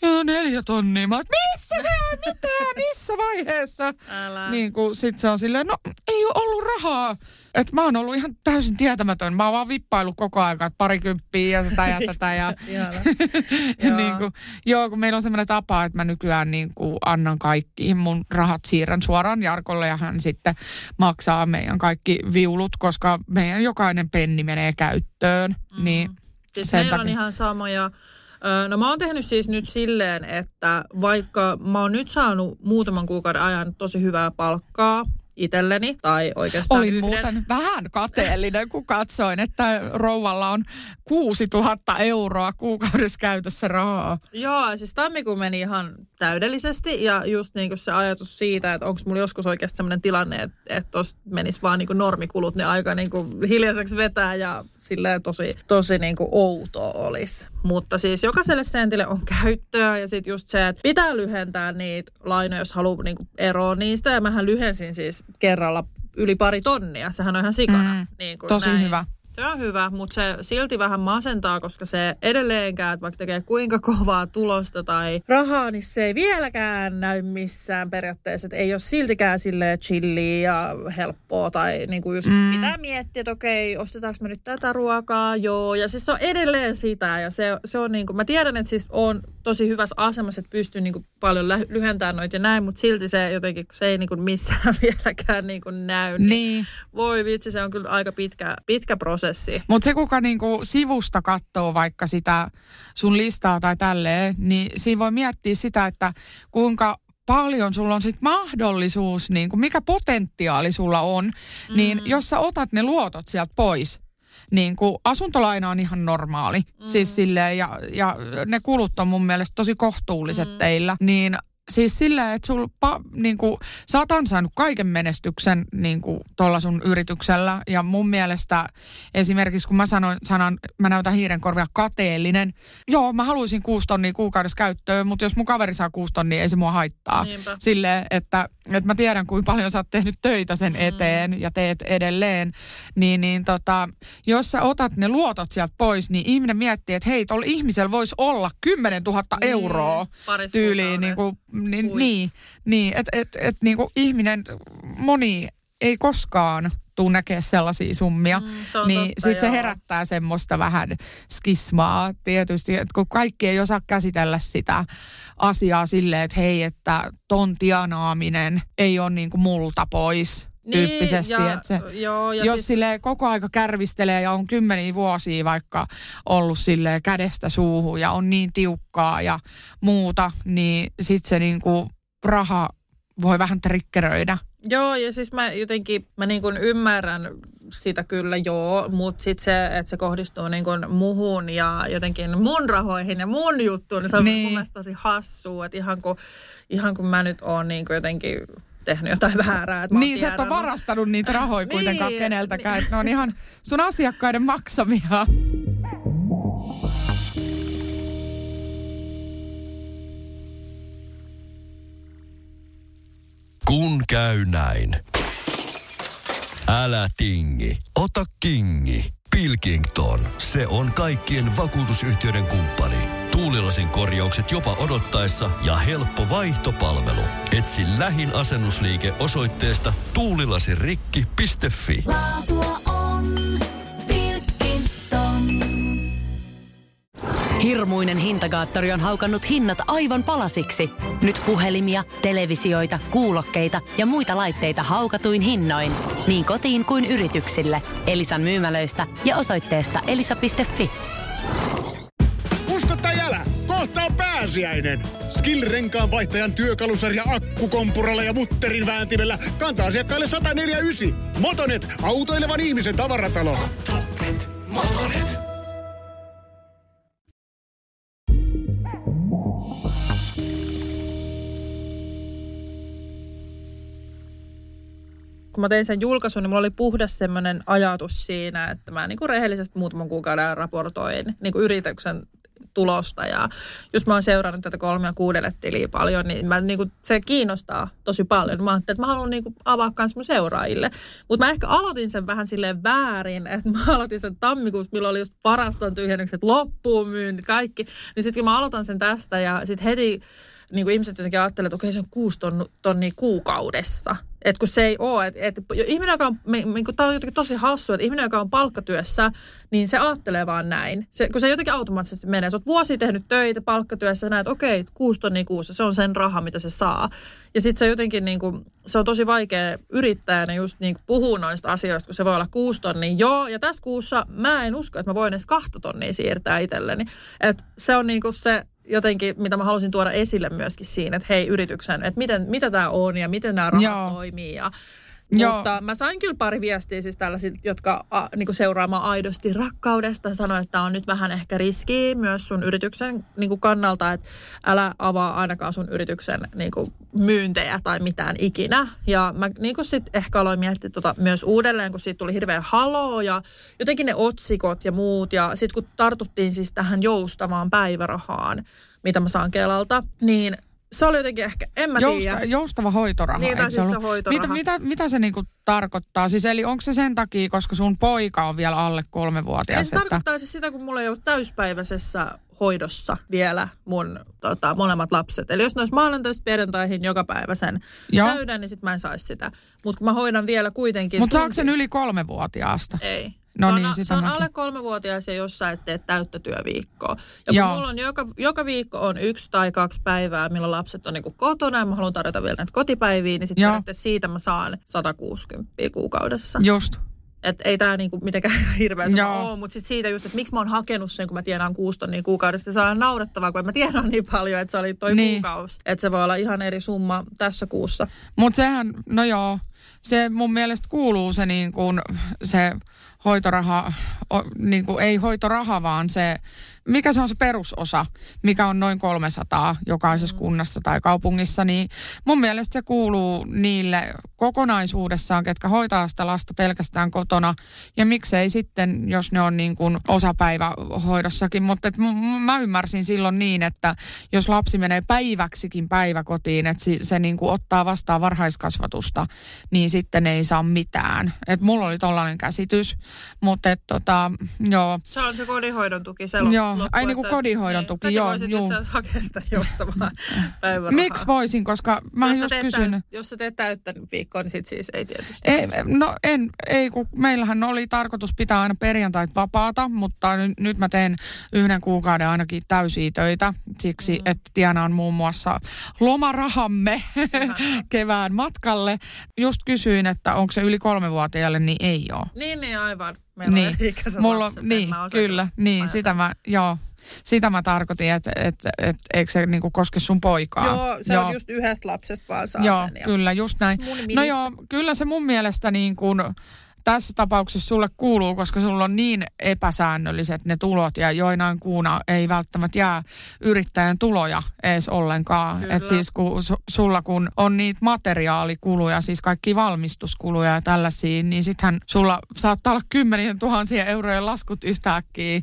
joo neljä tonnia. Mä missä se on? Mitä? Missä vaiheessa? Älä. Niin kuin sit se on silleen, no ei ole ollut rahaa. Että mä oon ollut ihan täysin tietämätön. Mä oon vaan vippailu koko ajan, että parikymppiä ja sitä ja tätä. Ja, niin kuin, joo, kun meillä on semmoinen tapa, että mä nykyään niin kuin annan kaikki mun rahat siirrän suoraan Jarkolle ja hän sitten maksaa meidän kaikki viulut, koska meidän jokainen penni menee käyttöön. Mm. Niin Siis meillä on ihan samoja. No mä oon tehnyt siis nyt silleen, että vaikka mä oon nyt saanut muutaman kuukauden ajan tosi hyvää palkkaa itselleni, tai oikeastaan Olin yhden. muuten vähän kateellinen, kun katsoin, että rouvalla on 6000 euroa kuukaudessa käytössä rahaa. Joo, siis tammikuu meni ihan täydellisesti ja just niin kuin se ajatus siitä, että onko mulla joskus oikeasti sellainen tilanne, että, että tuossa menisi vaan niin kuin normikulut, niin aika niin kuin hiljaiseksi vetää ja silleen tosi, tosi niin kuin outoa olisi. Mutta siis jokaiselle sentille on käyttöä ja sitten just se, että pitää lyhentää niitä lainoja, jos haluaa niin kuin eroa niistä. Ja mähän lyhensin siis kerralla yli pari tonnia. Sehän on ihan sikana. Mm, niin kuin tosi näin. hyvä. Se on hyvä, mutta se silti vähän masentaa, koska se edelleenkään, että vaikka tekee kuinka kovaa tulosta tai rahaa, niin se ei vieläkään näy missään periaatteessa. Että ei ole siltikään sille chilliä ja helppoa tai niin kuin just mm. pitää miettiä, että okei, ostetaanko me nyt tätä ruokaa, joo. Ja siis se on edelleen sitä ja se, se on niin kuin, mä tiedän, että siis on tosi hyvässä asemassa, että pystyy niin kuin paljon lyhentämään noita ja näin, mutta silti se jotenkin, se ei niin kuin missään vieläkään niin kuin näy. Niin. Voi vitsi, se on kyllä aika pitkä, pitkä prosessi. Mutta se, kuka niinku sivusta katsoo vaikka sitä sun listaa tai tälleen, niin siinä voi miettiä sitä, että kuinka paljon sulla on sit mahdollisuus, niin kuin mikä potentiaali sulla on, mm. niin jos sä otat ne luotot sieltä pois, niin kuin asuntolaina on ihan normaali, mm. siis silleen, ja, ja ne kulut on mun mielestä tosi kohtuulliset mm. teillä, niin siis silleen, että sul pa, niin kuin, sä oot ansainnut kaiken menestyksen niin kuin, tuolla sun yrityksellä. Ja mun mielestä esimerkiksi kun mä sanoin, sanan, mä näytän hiirenkorvia kateellinen. Joo, mä haluaisin kuusi tonnia kuukaudessa käyttöön, mutta jos mun kaveri saa kuusi tonnia, ei se mua haittaa. Niinpä. Silleen, että, että mä tiedän kuinka paljon sä oot tehnyt töitä sen eteen ja teet edelleen. Niin, niin tota, jos sä otat ne luotot sieltä pois, niin ihminen miettii, että hei, tuolla ihmisellä voisi olla 10 000 Niin, euroa parissa tyyliin. Niin, kuin, niin, Hui. niin, niin että et, et, niin kuin ihminen, moni ei koskaan tuu näkee sellaisia summia, Mm, se niin sitten se herättää semmoista vähän skismaa tietysti, että kun kaikki ei osaa käsitellä sitä asiaa silleen, että hei, että ton tianaaminen ei ole niin kuin multa pois tyyppisesti. Niin, ja, että se, joo, ja jos siis, sille koko aika kärvistelee ja on kymmeniä vuosia vaikka ollut sille kädestä suuhun ja on niin tiukkaa ja muuta, niin sitten se niinku raha voi vähän triggeröidä. joo, ja siis mä jotenkin, mä niin kuin ymmärrän sitä kyllä joo, mutta sitten se, että se kohdistuu niin kuin muhun ja jotenkin mun rahoihin ja mun juttuun, niin se on Niin. niin. mun mielestä tosi hassua, että ihan kun, ihan kun mä nyt oon niin kuin jotenkin tehnyt jotain väärää. Että Niin, sä et ole varastanut niitä rahoja kuitenkaan Niin, keneltäkään. Että ne on ihan sun asiakkaiden maksamia. Kun käy näin. Älä tingi, ota kingi. Pilkington, se on kaikkien vakuutusyhtiöiden kumppani. Tuulilasin korjaukset jopa odottaessa ja helppo vaihtopalvelu. Etsi lähin asennusliike osoitteesta tuulilasirikki.fi. Laatua on Pilkington. Hirmuinen hintakaattori on haukannut hinnat aivan palasiksi. Nyt puhelimia, televisioita, kuulokkeita ja muita laitteita haukatuin hinnoin. Niin kotiin kuin yrityksille. Elisan myymälöistä ja osoitteesta elisa.fi. on pääsiäinen. Skill-renkaan vaihtajan työkalusarja akkukompuralla ja mutterin vääntimellä kantaa asiakkaille 149. Motonet, autoilevan ihmisen tavaratalo. Motonet, Motonet. kun mä tein sen julkaisun, niin mulla oli puhdas semmoinen ajatus siinä, että mä niin kuin rehellisesti muutaman kuukauden raportoin niin kuin yrityksen tulosta ja just mä oon seurannut tätä kolme ja kuudelle tiliä paljon, niin mä, niin kuin, se kiinnostaa tosi paljon. Mä ajattelin, että mä haluan niin kuin, avaa myös mun seuraajille. Mutta mä ehkä aloitin sen vähän silleen väärin, että mä aloitin sen tammikuussa, milloin oli just varaston tyhjennykset, loppuun myynti, kaikki. Niin sitten kun mä aloitan sen tästä ja sitten heti niin kuin ihmiset jotenkin ajattelevat, että okei se on kuusi tonnia kuukaudessa. Että kun se ei ole, että, että ihminen, joka on, niin tämä on jotenkin tosi hassu, että ihminen, joka on palkkatyössä, niin se ajattelee vaan näin. Se, kun se jotenkin automaattisesti menee. Sä oot vuosi tehnyt töitä palkkatyössä, näet, okei, kuusi tonnia kuussa, se on sen raha, mitä se saa. Ja sitten se jotenkin, niin kuin, se on tosi vaikea yrittäjänä just niin kuin puhua noista asioista, kun se voi olla kuusi tonnia. Joo, ja tässä kuussa mä en usko, että mä voin edes kahta tonnia siirtää itselleni. Että se on niin kuin se, jotenkin, mitä mä halusin tuoda esille myöskin siinä, että hei yrityksen, että miten, mitä tämä on ja miten nämä rahat Joo. toimii ja Joo. Mutta mä sain kyllä pari viestiä siis tällaiset, jotka a, niinku seuraamaan aidosti rakkaudesta. Sanoin, että on nyt vähän ehkä riski myös sun yrityksen niinku kannalta, että älä avaa ainakaan sun yrityksen niinku myyntejä tai mitään ikinä. Ja mä niinku sitten ehkä aloin miettiä tota myös uudelleen, kun siitä tuli hirveä haloo ja jotenkin ne otsikot ja muut. Ja sitten kun tartuttiin siis tähän joustavaan päivärahaan, mitä mä saan Kelalta, niin se oli jotenkin ehkä, en mä Jousta, tiedä. Joustava hoitoraha. Niin, tai siis se hoitoraha. Mitä, mitä, mitä se niinku tarkoittaa? Siis eli onko se sen takia, koska sun poika on vielä alle kolmevuotias? Ei, se että... tarkoittaa siis sitä, kun mulla ei ole täyspäiväisessä hoidossa vielä mun tota, molemmat lapset. Eli jos ne olisi maanantaista perjantaihin joka päivä sen Joo. täyden, niin sit mä en saisi sitä. Mutta kun mä hoidan vielä kuitenkin... Mutta saako sen yli kolmevuotiaasta? Ei. No se niin, on, sitä se on alle kolmevuotias ja jos sä et tee täyttä työviikkoa. Ja kun Joo. mulla on joka, joka viikko on yksi tai kaksi päivää, milloin lapset on niinku kotona ja mä haluan tarjota vielä näitä kotipäiviä, niin sitten siitä mä saan 160 kuukaudessa. Just. Että ei tämä niinku mitenkään hirveän sama Joo. ole, mutta sitten siitä just, että miksi mä oon hakenut sen, kun mä tienaan kuusi tonnia kuukaudesta. Se on naurettavaa, kun mä tienaan niin paljon, että se oli toi Niin. kuukausi. Että se voi olla ihan eri summa tässä kuussa. Mutta sehän, no joo, se mun mielestä kuuluu se niin kuin, se hoitoraha, niin kuin, ei hoitoraha, vaan se, mikä se on se perusosa, mikä on noin 300 jokaisessa kunnassa tai kaupungissa, niin mun mielestä se kuuluu niille kokonaisuudessaan, ketkä hoitaa sitä lasta pelkästään kotona. Ja miksei sitten, jos ne on niin kuin osapäivähoidossakin, mutta et m- mä ymmärsin silloin niin, että jos lapsi menee päiväksikin päiväkotiin, että se, se niin kuin ottaa vastaan varhaiskasvatusta, niin sitten ei saa mitään. Et mulla oli tollainen käsitys, mutta et tota, joo, Se on se kodinhoidon tuki. Se Joo, ai niinku että- kodinhoidon niin, tuki, säkin joo, voisit juu. itse hakea sitä joustavaa päivärahaa. miksi voisin, koska mä jos, just sä teet kysyn. täyt- jos sä teet täyttä viikkoa, niin sit siis ei tietysti. Ei, no en, ei kun meillähän oli tarkoitus pitää aina perjantait vapaata, mutta nyt, nyt mä teen yhden kuukauden ainakin täysiä töitä siksi, mm. että tienaan muun muassa lomarahamme kevään matkalle. Just kysyin, että onko se yli kolmevuotiaalle, niin ei ole. Niin, niin aivan. Meillä Niin, on mulla lapset, niin kyllä, niin, ajatella. sitä mä, joo, sitä mä tarkoitin, että et, et, eikö se niinku koske sun poikaa. Joo, se on just yhdestä lapsesta vaan saa Joo, sen. Ja... kyllä, just näin. No joo, kyllä se mun mielestä niin kuin tässä tapauksessa sulle kuuluu, koska sulla on niin epäsäännölliset ne tulot ja joinain kuuna ei välttämättä jää yrittäjän tuloja edes ollenkaan. Kyllä. Et siis kun su, sulla kun on niitä materiaalikuluja, siis kaikki valmistuskuluja ja tällaisia, niin sittenhän sulla saattaa olla kymmenien tuhansien eurojen laskut yhtäkkiä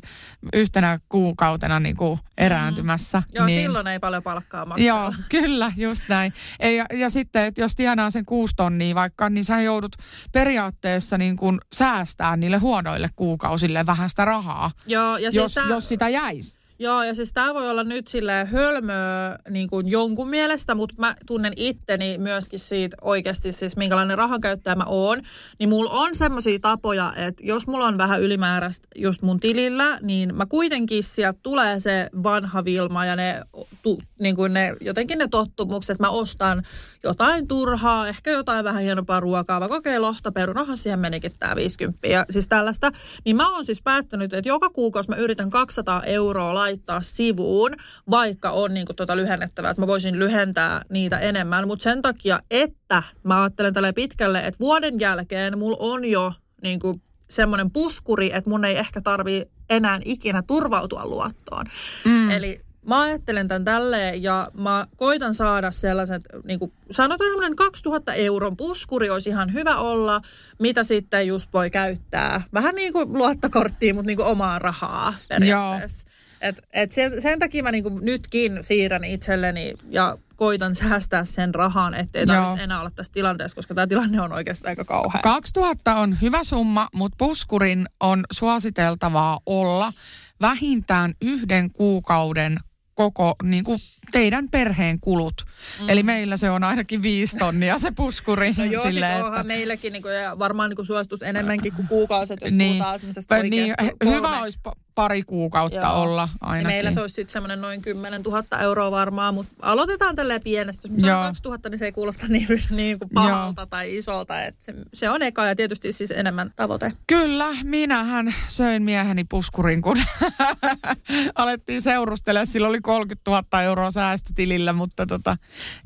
yhtenä kuukautena niin kuin erääntymässä. Mm. Joo, niin, silloin ei paljon palkkaa maksaa. Joo, kyllä, just näin. Ja, ja sitten, että jos tienaa sen kuusi tonnia vaikka, niin sä joudut periaatteessa niin kuin säästää niille huonoille kuukausille vähän sitä rahaa, Joo, ja siis jos, tää- jos sitä jäisi. Joo, ja siis tämä voi olla nyt silleen hölmöä niin kuin jonkun mielestä, mutta mä tunnen itteni myöskin siitä oikeasti siis minkälainen rahankäyttäjä mä oon. Niin mulla on semmoisia tapoja, että jos mulla on vähän ylimääräistä just mun tilillä, niin mä kuitenkin sieltä tulee se vanha Vilma ja ne, tu, niin kuin ne jotenkin ne tottumukset. Mä ostan jotain turhaa, ehkä jotain vähän hienompaa ruokaa, vaikka okei, lohta, perunahan siihen menikin tää 50 ja siis tällaista. Niin mä oon siis päättänyt, että joka kuukausi mä yritän 200 euroa laittaa sivuun, vaikka on niin kuin tota lyhennettävää, että mä voisin lyhentää niitä enemmän, mutta sen takia, että mä ajattelen tällä pitkälle, että vuoden jälkeen mulla on jo niin kuin semmoinen puskuri, että mun ei ehkä tarvii enää ikinä turvautua luottoon. Mm. Eli mä ajattelen tämän tälleen ja mä koitan saada sellaiset, niin kuin sanotaan semmoinen 2000 euron puskuri olisi ihan hyvä olla, mitä sitten just voi käyttää. Vähän niin kuin luottokorttiin, mutta niin kuin omaa rahaa periaatteessa. Et, et sen, sen takia mä niinku nytkin siirrän itselleni ja koitan säästää sen rahan, ettei tarvitsisi enää olla tässä tilanteessa, koska tämä tilanne on oikeastaan aika kauhea. 2000 on hyvä summa, mutta puskurin on suositeltavaa olla vähintään yhden kuukauden koko niin kuin teidän perheen kulut. Mm. Eli meillä se on ainakin viisi tonnia se puskuri. No joo, siis silleen, onhan että- meilläkin niinku, ja varmaan niinku suositus enemmänkin kuin kuukausi, jos Niin. puhutaan semmoisesta niin, kolme- hyvä olisi pa- pari kuukautta Joo. olla ainakin. meillä se olisi sitten semmoinen noin 10 000 euroa varmaan, mutta aloitetaan tälleen pienestä. Jos Joo. sanon 2 000, niin se ei kuulosta niin, niin kuin pahalta Joo. tai isolta. Et se, se on eka ja tietysti siis enemmän tavoite. Kyllä, minähän söin mieheni puskurin, kun alettiin seurustella. Sillä oli 30 000 euroa säästötilillä, mutta tota,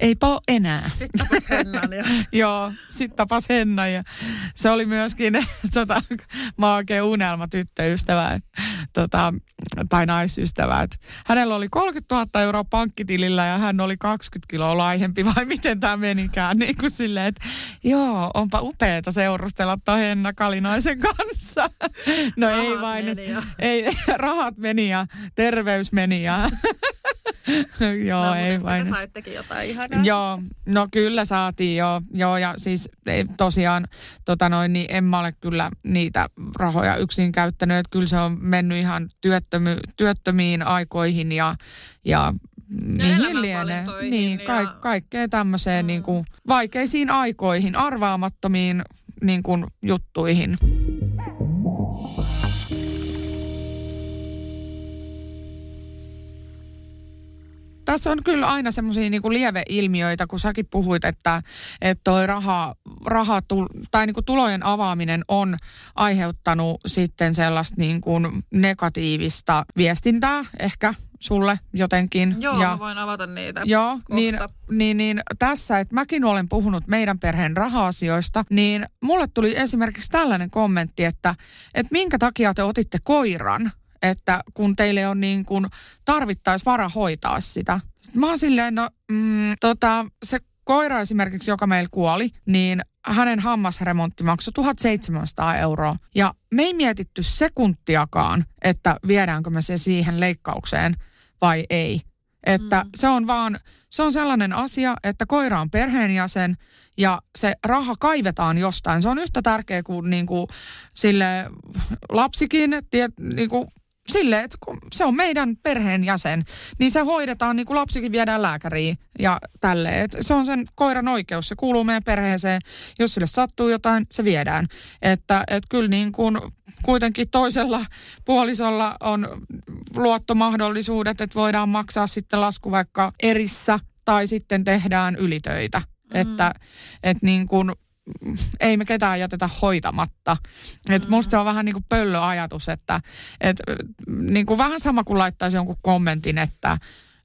eipä ole enää. Sitten tapas Hennan ja Joo, sitten tapas Henna ja se oli myöskin tota, mä oikein unelma tyttöystävä et, tota, tai naisystävä. Et, hänellä oli 30 000 euroa pankkitilillä ja hän oli 20 kiloa laihempi vai miten tämä menikään. Niin kuin silleen, että joo, onpa upeeta seurustella tuon Henna Kalinaisen kanssa. No ei Rahat vain, meni ja- ei, rahat meni ja terveys meni ja joo, no, ei vain. te saittekin jotain ihanaa. Joo, no kyllä saatiin joo, joo ja siis ei, tosiaan tota noin, niin en mä ole kyllä niitä rahoja yksin käyttänyt, että kyllä se on mennyt ihan työttömy, työttömiin aikoihin ja, ja mihin lienee. Niin, ja- ka- kaikkea tämmöiseen mm. niin kuin vaikeisiin aikoihin, arvaamattomiin niin kuin juttuihin. Tässä on kyllä aina semmoisia niinku lieveilmiöitä, kun säkin puhuit, että, että toi raha, raha tul, tai niinku tulojen avaaminen on aiheuttanut sitten sellaista niinku negatiivista viestintää ehkä sulle jotenkin. Joo, ja, mä voin avata niitä Joo, kohta. niin, niin, niin tässä, että mäkin olen puhunut meidän perheen raha-asioista, niin mulle tuli esimerkiksi tällainen kommentti, että, että minkä takia te otitte koiran, että kun teille on niin kuin tarvittaisi vara hoitaa sitä. Sitten mä oon silleen, no mm, tota, se koira esimerkiksi, joka meillä kuoli, niin hänen hammasremontti maksoi 1700 euroa. Ja me ei mietitty sekuntiakaan, että viedäänkö me se siihen leikkaukseen vai ei. Että mm. se on vaan, se on sellainen asia, että koira on perheenjäsen ja se raha kaivetaan jostain. Se on yhtä tärkeä kuin, niin kuin sille lapsikin, tiet, niin kuin silleen, että kun se on meidän perheenjäsen, niin se hoidetaan niin kuin lapsikin viedään lääkäriin ja tälleen. Et se on sen koiran oikeus, se kuuluu meidän perheeseen. Jos sille sattuu jotain, se viedään. Että et kyllä niin kuin kuitenkin toisella puolisolla on luottomahdollisuudet, että voidaan maksaa sitten lasku vaikka erissä tai sitten tehdään ylitöitä. Mm. Että et niin kuin ei me ketään jätetä hoitamatta. Et Mm. musta se on vähän niin kuin pöllöajatus, että et, niin kuin vähän sama kuin laittaisi jonkun kommentin, että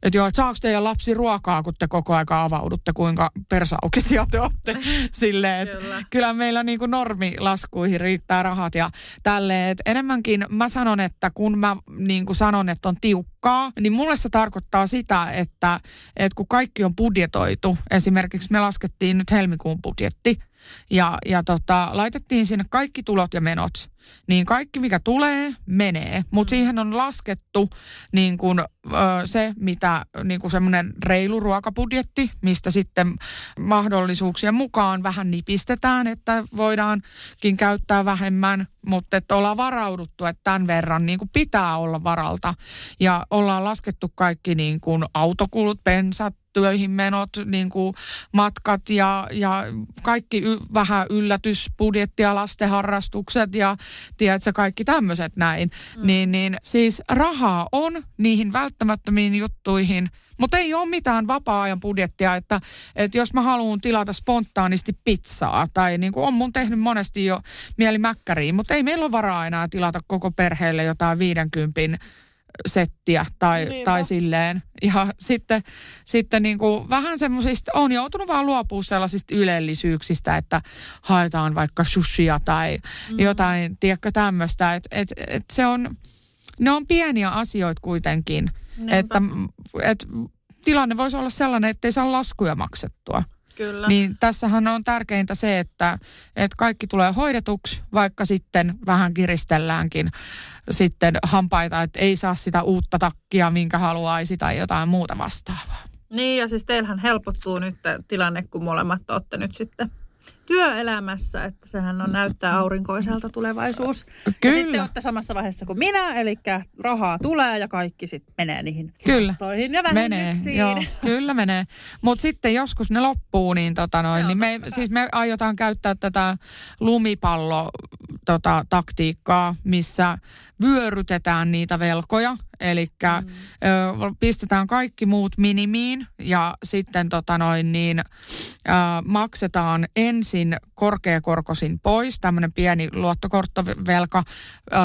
että joo, että saako teidän lapsi ruokaa, kun te koko aika avaudutte, kuinka persaukisia te olette. Silleen, että Kyllä. kyllä meillä niin kuin normilaskuihin riittää rahat ja tälleen. Et enemmänkin mä sanon, että kun mä niin kuin sanon, että on tiukkaa, niin mulle se tarkoittaa sitä, että, että kun kaikki on budjetoitu, esimerkiksi me laskettiin nyt helmikuun budjetti, ja, ja tota, laitettiin sinne kaikki tulot ja menot. Niin kaikki, mikä tulee, menee. Mutta siihen on laskettu niin kun, ö, se, mitä niin kun semmoinen reilu ruokabudjetti, mistä sitten mahdollisuuksien mukaan vähän nipistetään, että voidaankin käyttää vähemmän, mutta että ollaan varauduttu, että tämän verran niin pitää olla varalta. Ja ollaan laskettu kaikki niin kun autokulut, pensat, töihin menot, niin kuin matkat ja, ja kaikki y, vähän yllätysbudjettia, lastenharrastukset ja tiedätkö, kaikki tämmöiset näin. Mm. Niin, niin siis rahaa on niihin välttämättömiin juttuihin, mutta ei ole mitään vapaa-ajan budjettia, että, että jos mä haluan tilata spontaanisti pizzaa tai niin kuin on mun tehnyt monesti jo mieli mäkkäriin, mutta ei meillä ole varaa enää tilata koko perheelle jotain 50 settiä tai, Niinpä. tai silleen. Ja sitten, sitten niin kuin vähän semmoisista, on joutunut vaan luopua sellaisista ylellisyyksistä, että haetaan vaikka sushia tai mm. jotain, tiedätkö tämmöistä. Että et, et se on, ne on pieniä asioita kuitenkin. Niinpä. Että et, tilanne voisi olla sellainen, että ei saa laskuja maksettua. Kyllä. Niin tässähän on tärkeintä se, että, että kaikki tulee hoidetuksi, vaikka sitten vähän kiristelläänkin sitten hampaita, että ei saa sitä uutta takkia, minkä haluaisi tai jotain muuta vastaavaa. Niin ja siis teillähän helpottuu nyt tilanne, kun molemmat olette nyt sitten työelämässä, että sehän on näyttää aurinkoiselta tulevaisuus. Kyllä. Ja sitten olette samassa vaiheessa kuin minä, eli rahaa tulee ja kaikki sitten menee niihin Kyllä. toihin ja Menee, joo, kyllä menee. Mutta sitten joskus ne loppuu, niin, tota noin, niin me, siis me aiotaan käyttää tätä lumipallo tota, taktiikkaa, missä vyörytetään niitä velkoja. Eli mm. pistetään kaikki muut minimiin ja sitten tota noin, niin, ö, maksetaan ensin korkeakorkoisin pois. Tämmöinen pieni luottokorttovelka,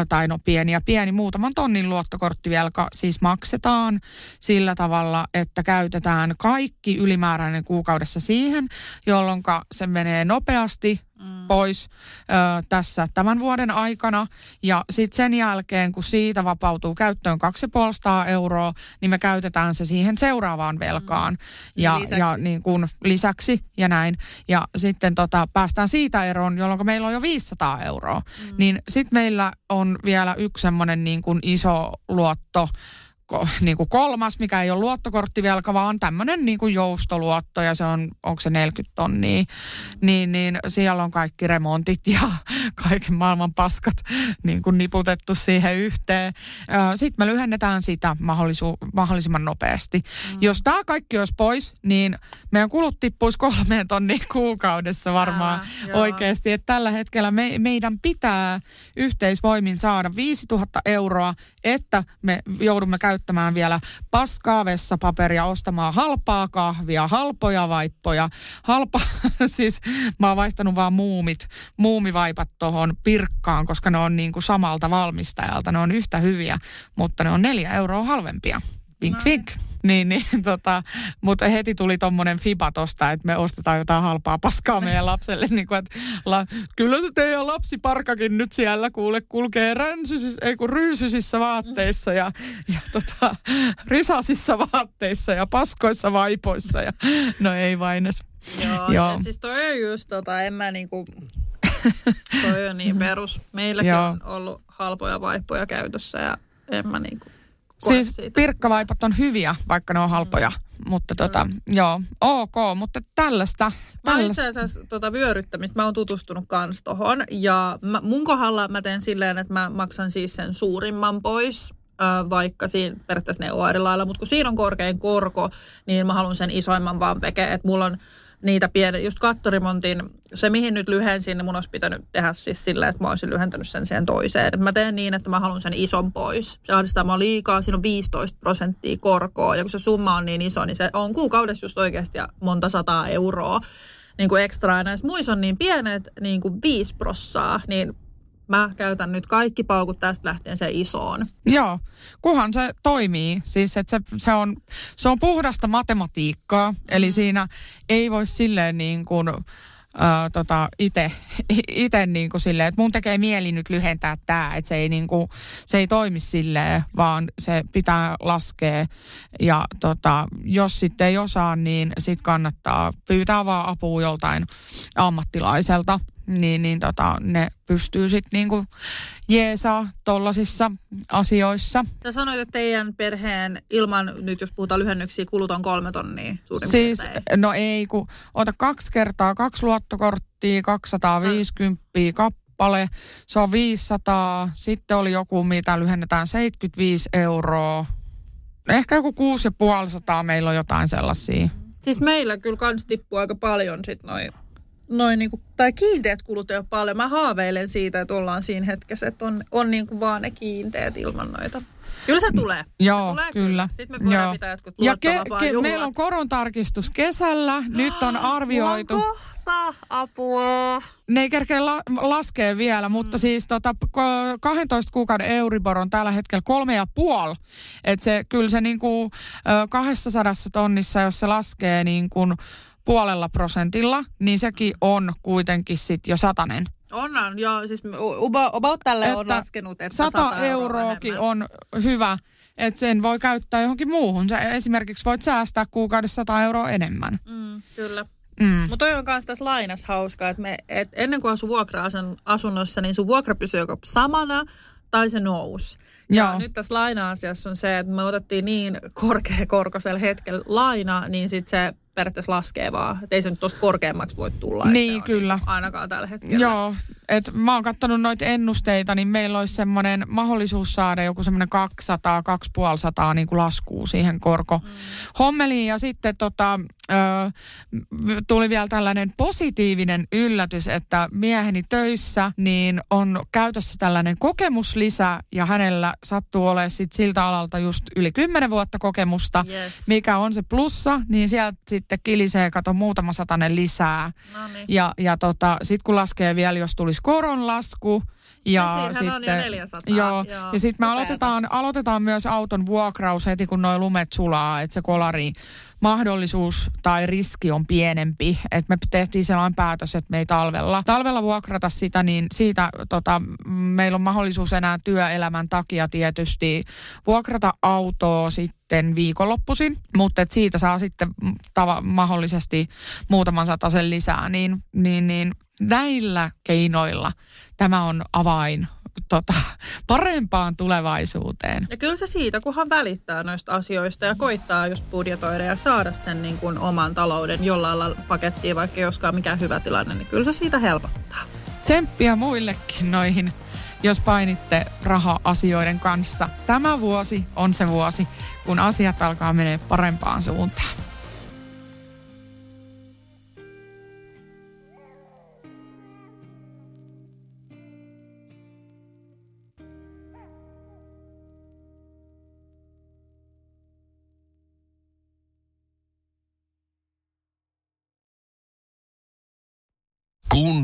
tai no pieni ja pieni, muutaman tonnin luottokorttivelka siis maksetaan sillä tavalla, että käytetään kaikki ylimääräinen kuukaudessa siihen, jolloin se menee nopeasti pois ö, tässä tämän vuoden aikana. Ja sitten sen jälkeen, kun siitä vapautuu käyttöön 250 euroa, niin me käytetään se siihen seuraavaan velkaan. Ja, Lisäksi. ja niin kuin lisäksi ja näin. Ja sitten tota, päästään siitä eroon, jolloin meillä on jo 500 euroa. Mm. Niin sitten meillä on vielä yksi semmoinen niin iso luotto, niin kuin kolmas, mikä ei ole luottokorttivelka, vaan tämmöinen niin kuin joustoluotto ja se on, onko se 40 tonnia, niin, niin siellä on kaikki remontit ja kaiken maailman paskat niin kuin niputettu siihen yhteen. Sitten me lyhennetään sitä mahdollisu- mahdollisimman nopeasti. Mm. Jos tämä kaikki olisi pois, niin meidän kulut tippuisi kolmeen tonniin kuukaudessa varmaan joo. oikeasti. Että tällä hetkellä me, meidän pitää yhteisvoimin saada 5000 euroa, että me joudumme käyttämään vielä paskaa vessapaperia, ostamaan halpaa kahvia, halpoja vaippoja, halpa, siis mä oon vaihtanut vaan muumit, muumivaipat tuohon pirkkaan, koska ne on niin kuin samalta valmistajalta, ne on yhtä hyviä, mutta ne on neljä euroa halvempia. Vink, vink. Niin, niin tota, mutta heti tuli tommonen fiba tosta, että me ostetaan jotain halpaa paskaa meidän lapselle. Niin kuin, että la, kyllä se teidän lapsiparkakin nyt siellä kuule kulkee ränsysissä, ei kun ryysysissä vaatteissa ja, ja tota, risasissa vaatteissa ja paskoissa vaipoissa. Ja, no ei vain edes. Joo, Joo. Siis toi on just tota, en mä niinku, toi on niin perus. Meilläkin Joo. on ollut halpoja vaippoja käytössä ja en mä niinku Siis siitä. pirkkavaipat on hyviä, vaikka ne on halpoja. Mm. Mutta tota, joo, ok, mutta tällaista. Mä tällaista. itse asiassa tota vyöryttämistä, mä oon tutustunut kans tohon. Ja mä, mun kohdalla mä teen silleen, että mä maksan siis sen suurimman pois, ö, vaikka siinä periaatteessa ne on eri lailla. Mutta kun siinä on korkein korko, niin mä haluan sen isoimman vaan pekeä. Että mulla on niitä pieniä, just kattorimontin, se mihin nyt lyhensin, niin mun olisi pitänyt tehdä siis silleen, että mä olisin lyhentänyt sen siihen toiseen. Et mä teen niin, että mä haluan sen ison pois. Se ahdistaa mua liikaa, siinä on 15 prosenttia korkoa, ja kun se summa on niin iso, niin se on kuukaudessa just oikeasti monta sataa euroa niin kuin ekstra. Ja näissä muissa on niin pienet, niin kuin 5 prossaa, niin mä käytän nyt kaikki paukut tästä lähtien se isoon. Joo, kunhan se toimii. Siis että se, se, on, se on puhdasta matematiikkaa, eli siinä ei voi silleen niin kuin, tota, ite, ite niin kuin silleen, että mun tekee mieli nyt lyhentää tämä, että se ei, niin kuin, se ei toimi silleen, vaan se pitää laskea. Ja tota, jos sitten ei osaa, niin sitten kannattaa pyytää vaan apua joltain ammattilaiselta. Niin, niin tota, ne pystyy sitten niinku jeesaa tollasissa asioissa. Sä sanoit, että teidän perheen ilman, nyt jos puhutaan lyhennyksiä, kulut on kolme tonnia suurin Siis, piirtein. no ei, kun ota kaksi kertaa kaksi luottokorttia, 250 kappale, se on 500, sitten oli joku, mitä lyhennetään 75 euroa. Ehkä joku 6500 meillä on jotain sellaisia. Siis meillä kyllä kans tippuu aika paljon sit noin noin niinku, tai kiinteät kulut ei ole paljon. Mä haaveilen siitä, että ollaan siinä hetkessä, että on, on niinku vaan ne kiinteät ilman noita. Kyllä se tulee. Joo, se tulee kyllä. Sitten me voidaan Joo. pitää jotkut Ja ke, ke, meillä on korontarkistus kesällä. Nyt on arvioitu. Mulla on kohta apua. Ne ei kerkeä la- laskea vielä, mutta mm. siis tota, ko- 12 kuukauden Euribor on tällä hetkellä kolme ja puoli. Että se, kyllä se niinku, ö, 200 tonnissa, jos se laskee niin kuin puolella prosentilla, niin sekin on kuitenkin sit jo satanen. Onnan, joo. Siis about tälle on Että laskenut, että 100 100 euroa euroakin vähemmän. on hyvä, että sen voi käyttää johonkin muuhun. Sä esimerkiksi voit säästää kuukaudessa 100 euroa enemmän. Mm, kyllä. Mm. Mutta toi on myös tässä lainassa hauskaa, että me, et ennen kuin asu vuokra-asunnossa, niin sun vuokra pysyy joko samana tai se nousi. Ja Joo. nyt tässä laina-asiassa on se, että me otettiin niin korkeakorkoisella hetkellä laina, niin sitten se periaatteessa laskee vaan. Että ei se nyt tuosta korkeammaksi voi tulla. Niin, on kyllä. Niin, ainakaan tällä hetkellä. Joo, että mä oon kattonut noita ennusteita, niin meillä olisi semmoinen mahdollisuus saada joku semmoinen 200, 250 niin kuin laskuu siihen korko hommeliin. Ja sitten tota, ö, tuli vielä tällainen positiivinen yllätys, että mieheni töissä niin on käytössä tällainen kokemuslisä ja hänellä sattuu olemaan sit siltä alalta just yli 10 vuotta kokemusta, Yes. mikä on se plussa, niin sieltä sitten kilisee, kato muutama satanen lisää. No niin. Ja, ja tota, sitten kun laskee vielä, jos tulisi koronlasku, ja No siinähän on sitten, jo 400, Joo, joo, ja sitten me upeata. aloitetaan, aloitetaan myös auton vuokraus heti, kun nuo lumet sulaa, että se kolari mahdollisuus tai riski on pienempi. Että me tehtiin sellainen päätös, että me ei talvella, talvella vuokrata sitä, niin siitä tota, meillä on mahdollisuus enää työelämän takia tietysti vuokrata autoa sitten viikonloppuisin, mutta et siitä saa sitten tava, mahdollisesti muutaman sen lisää, niin, niin, niin näillä keinoilla tämä on avain tota, parempaan tulevaisuuteen. Ja kyllä se siitä, kunhan välittää noista asioista ja koittaa just budjetoida ja saada sen niin kuin oman talouden jollain lailla pakettiin, vaikka ei olisikaan mikään hyvä tilanne, niin kyllä se siitä helpottaa. Tsemppiä muillekin noihin, jos painitte raha-asioiden kanssa. Tämä vuosi on se vuosi, kun asiat alkaa menee parempaan suuntaan.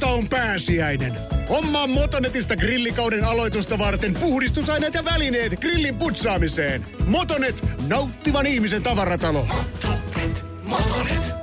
kohta on pääsiäinen. Hommaa Motonetista grillikauden aloitusta varten puhdistusaineet ja välineet grillin putsaamiseen. Motonet, nauttivan ihmisen tavaratalo. Motonet, Motonet.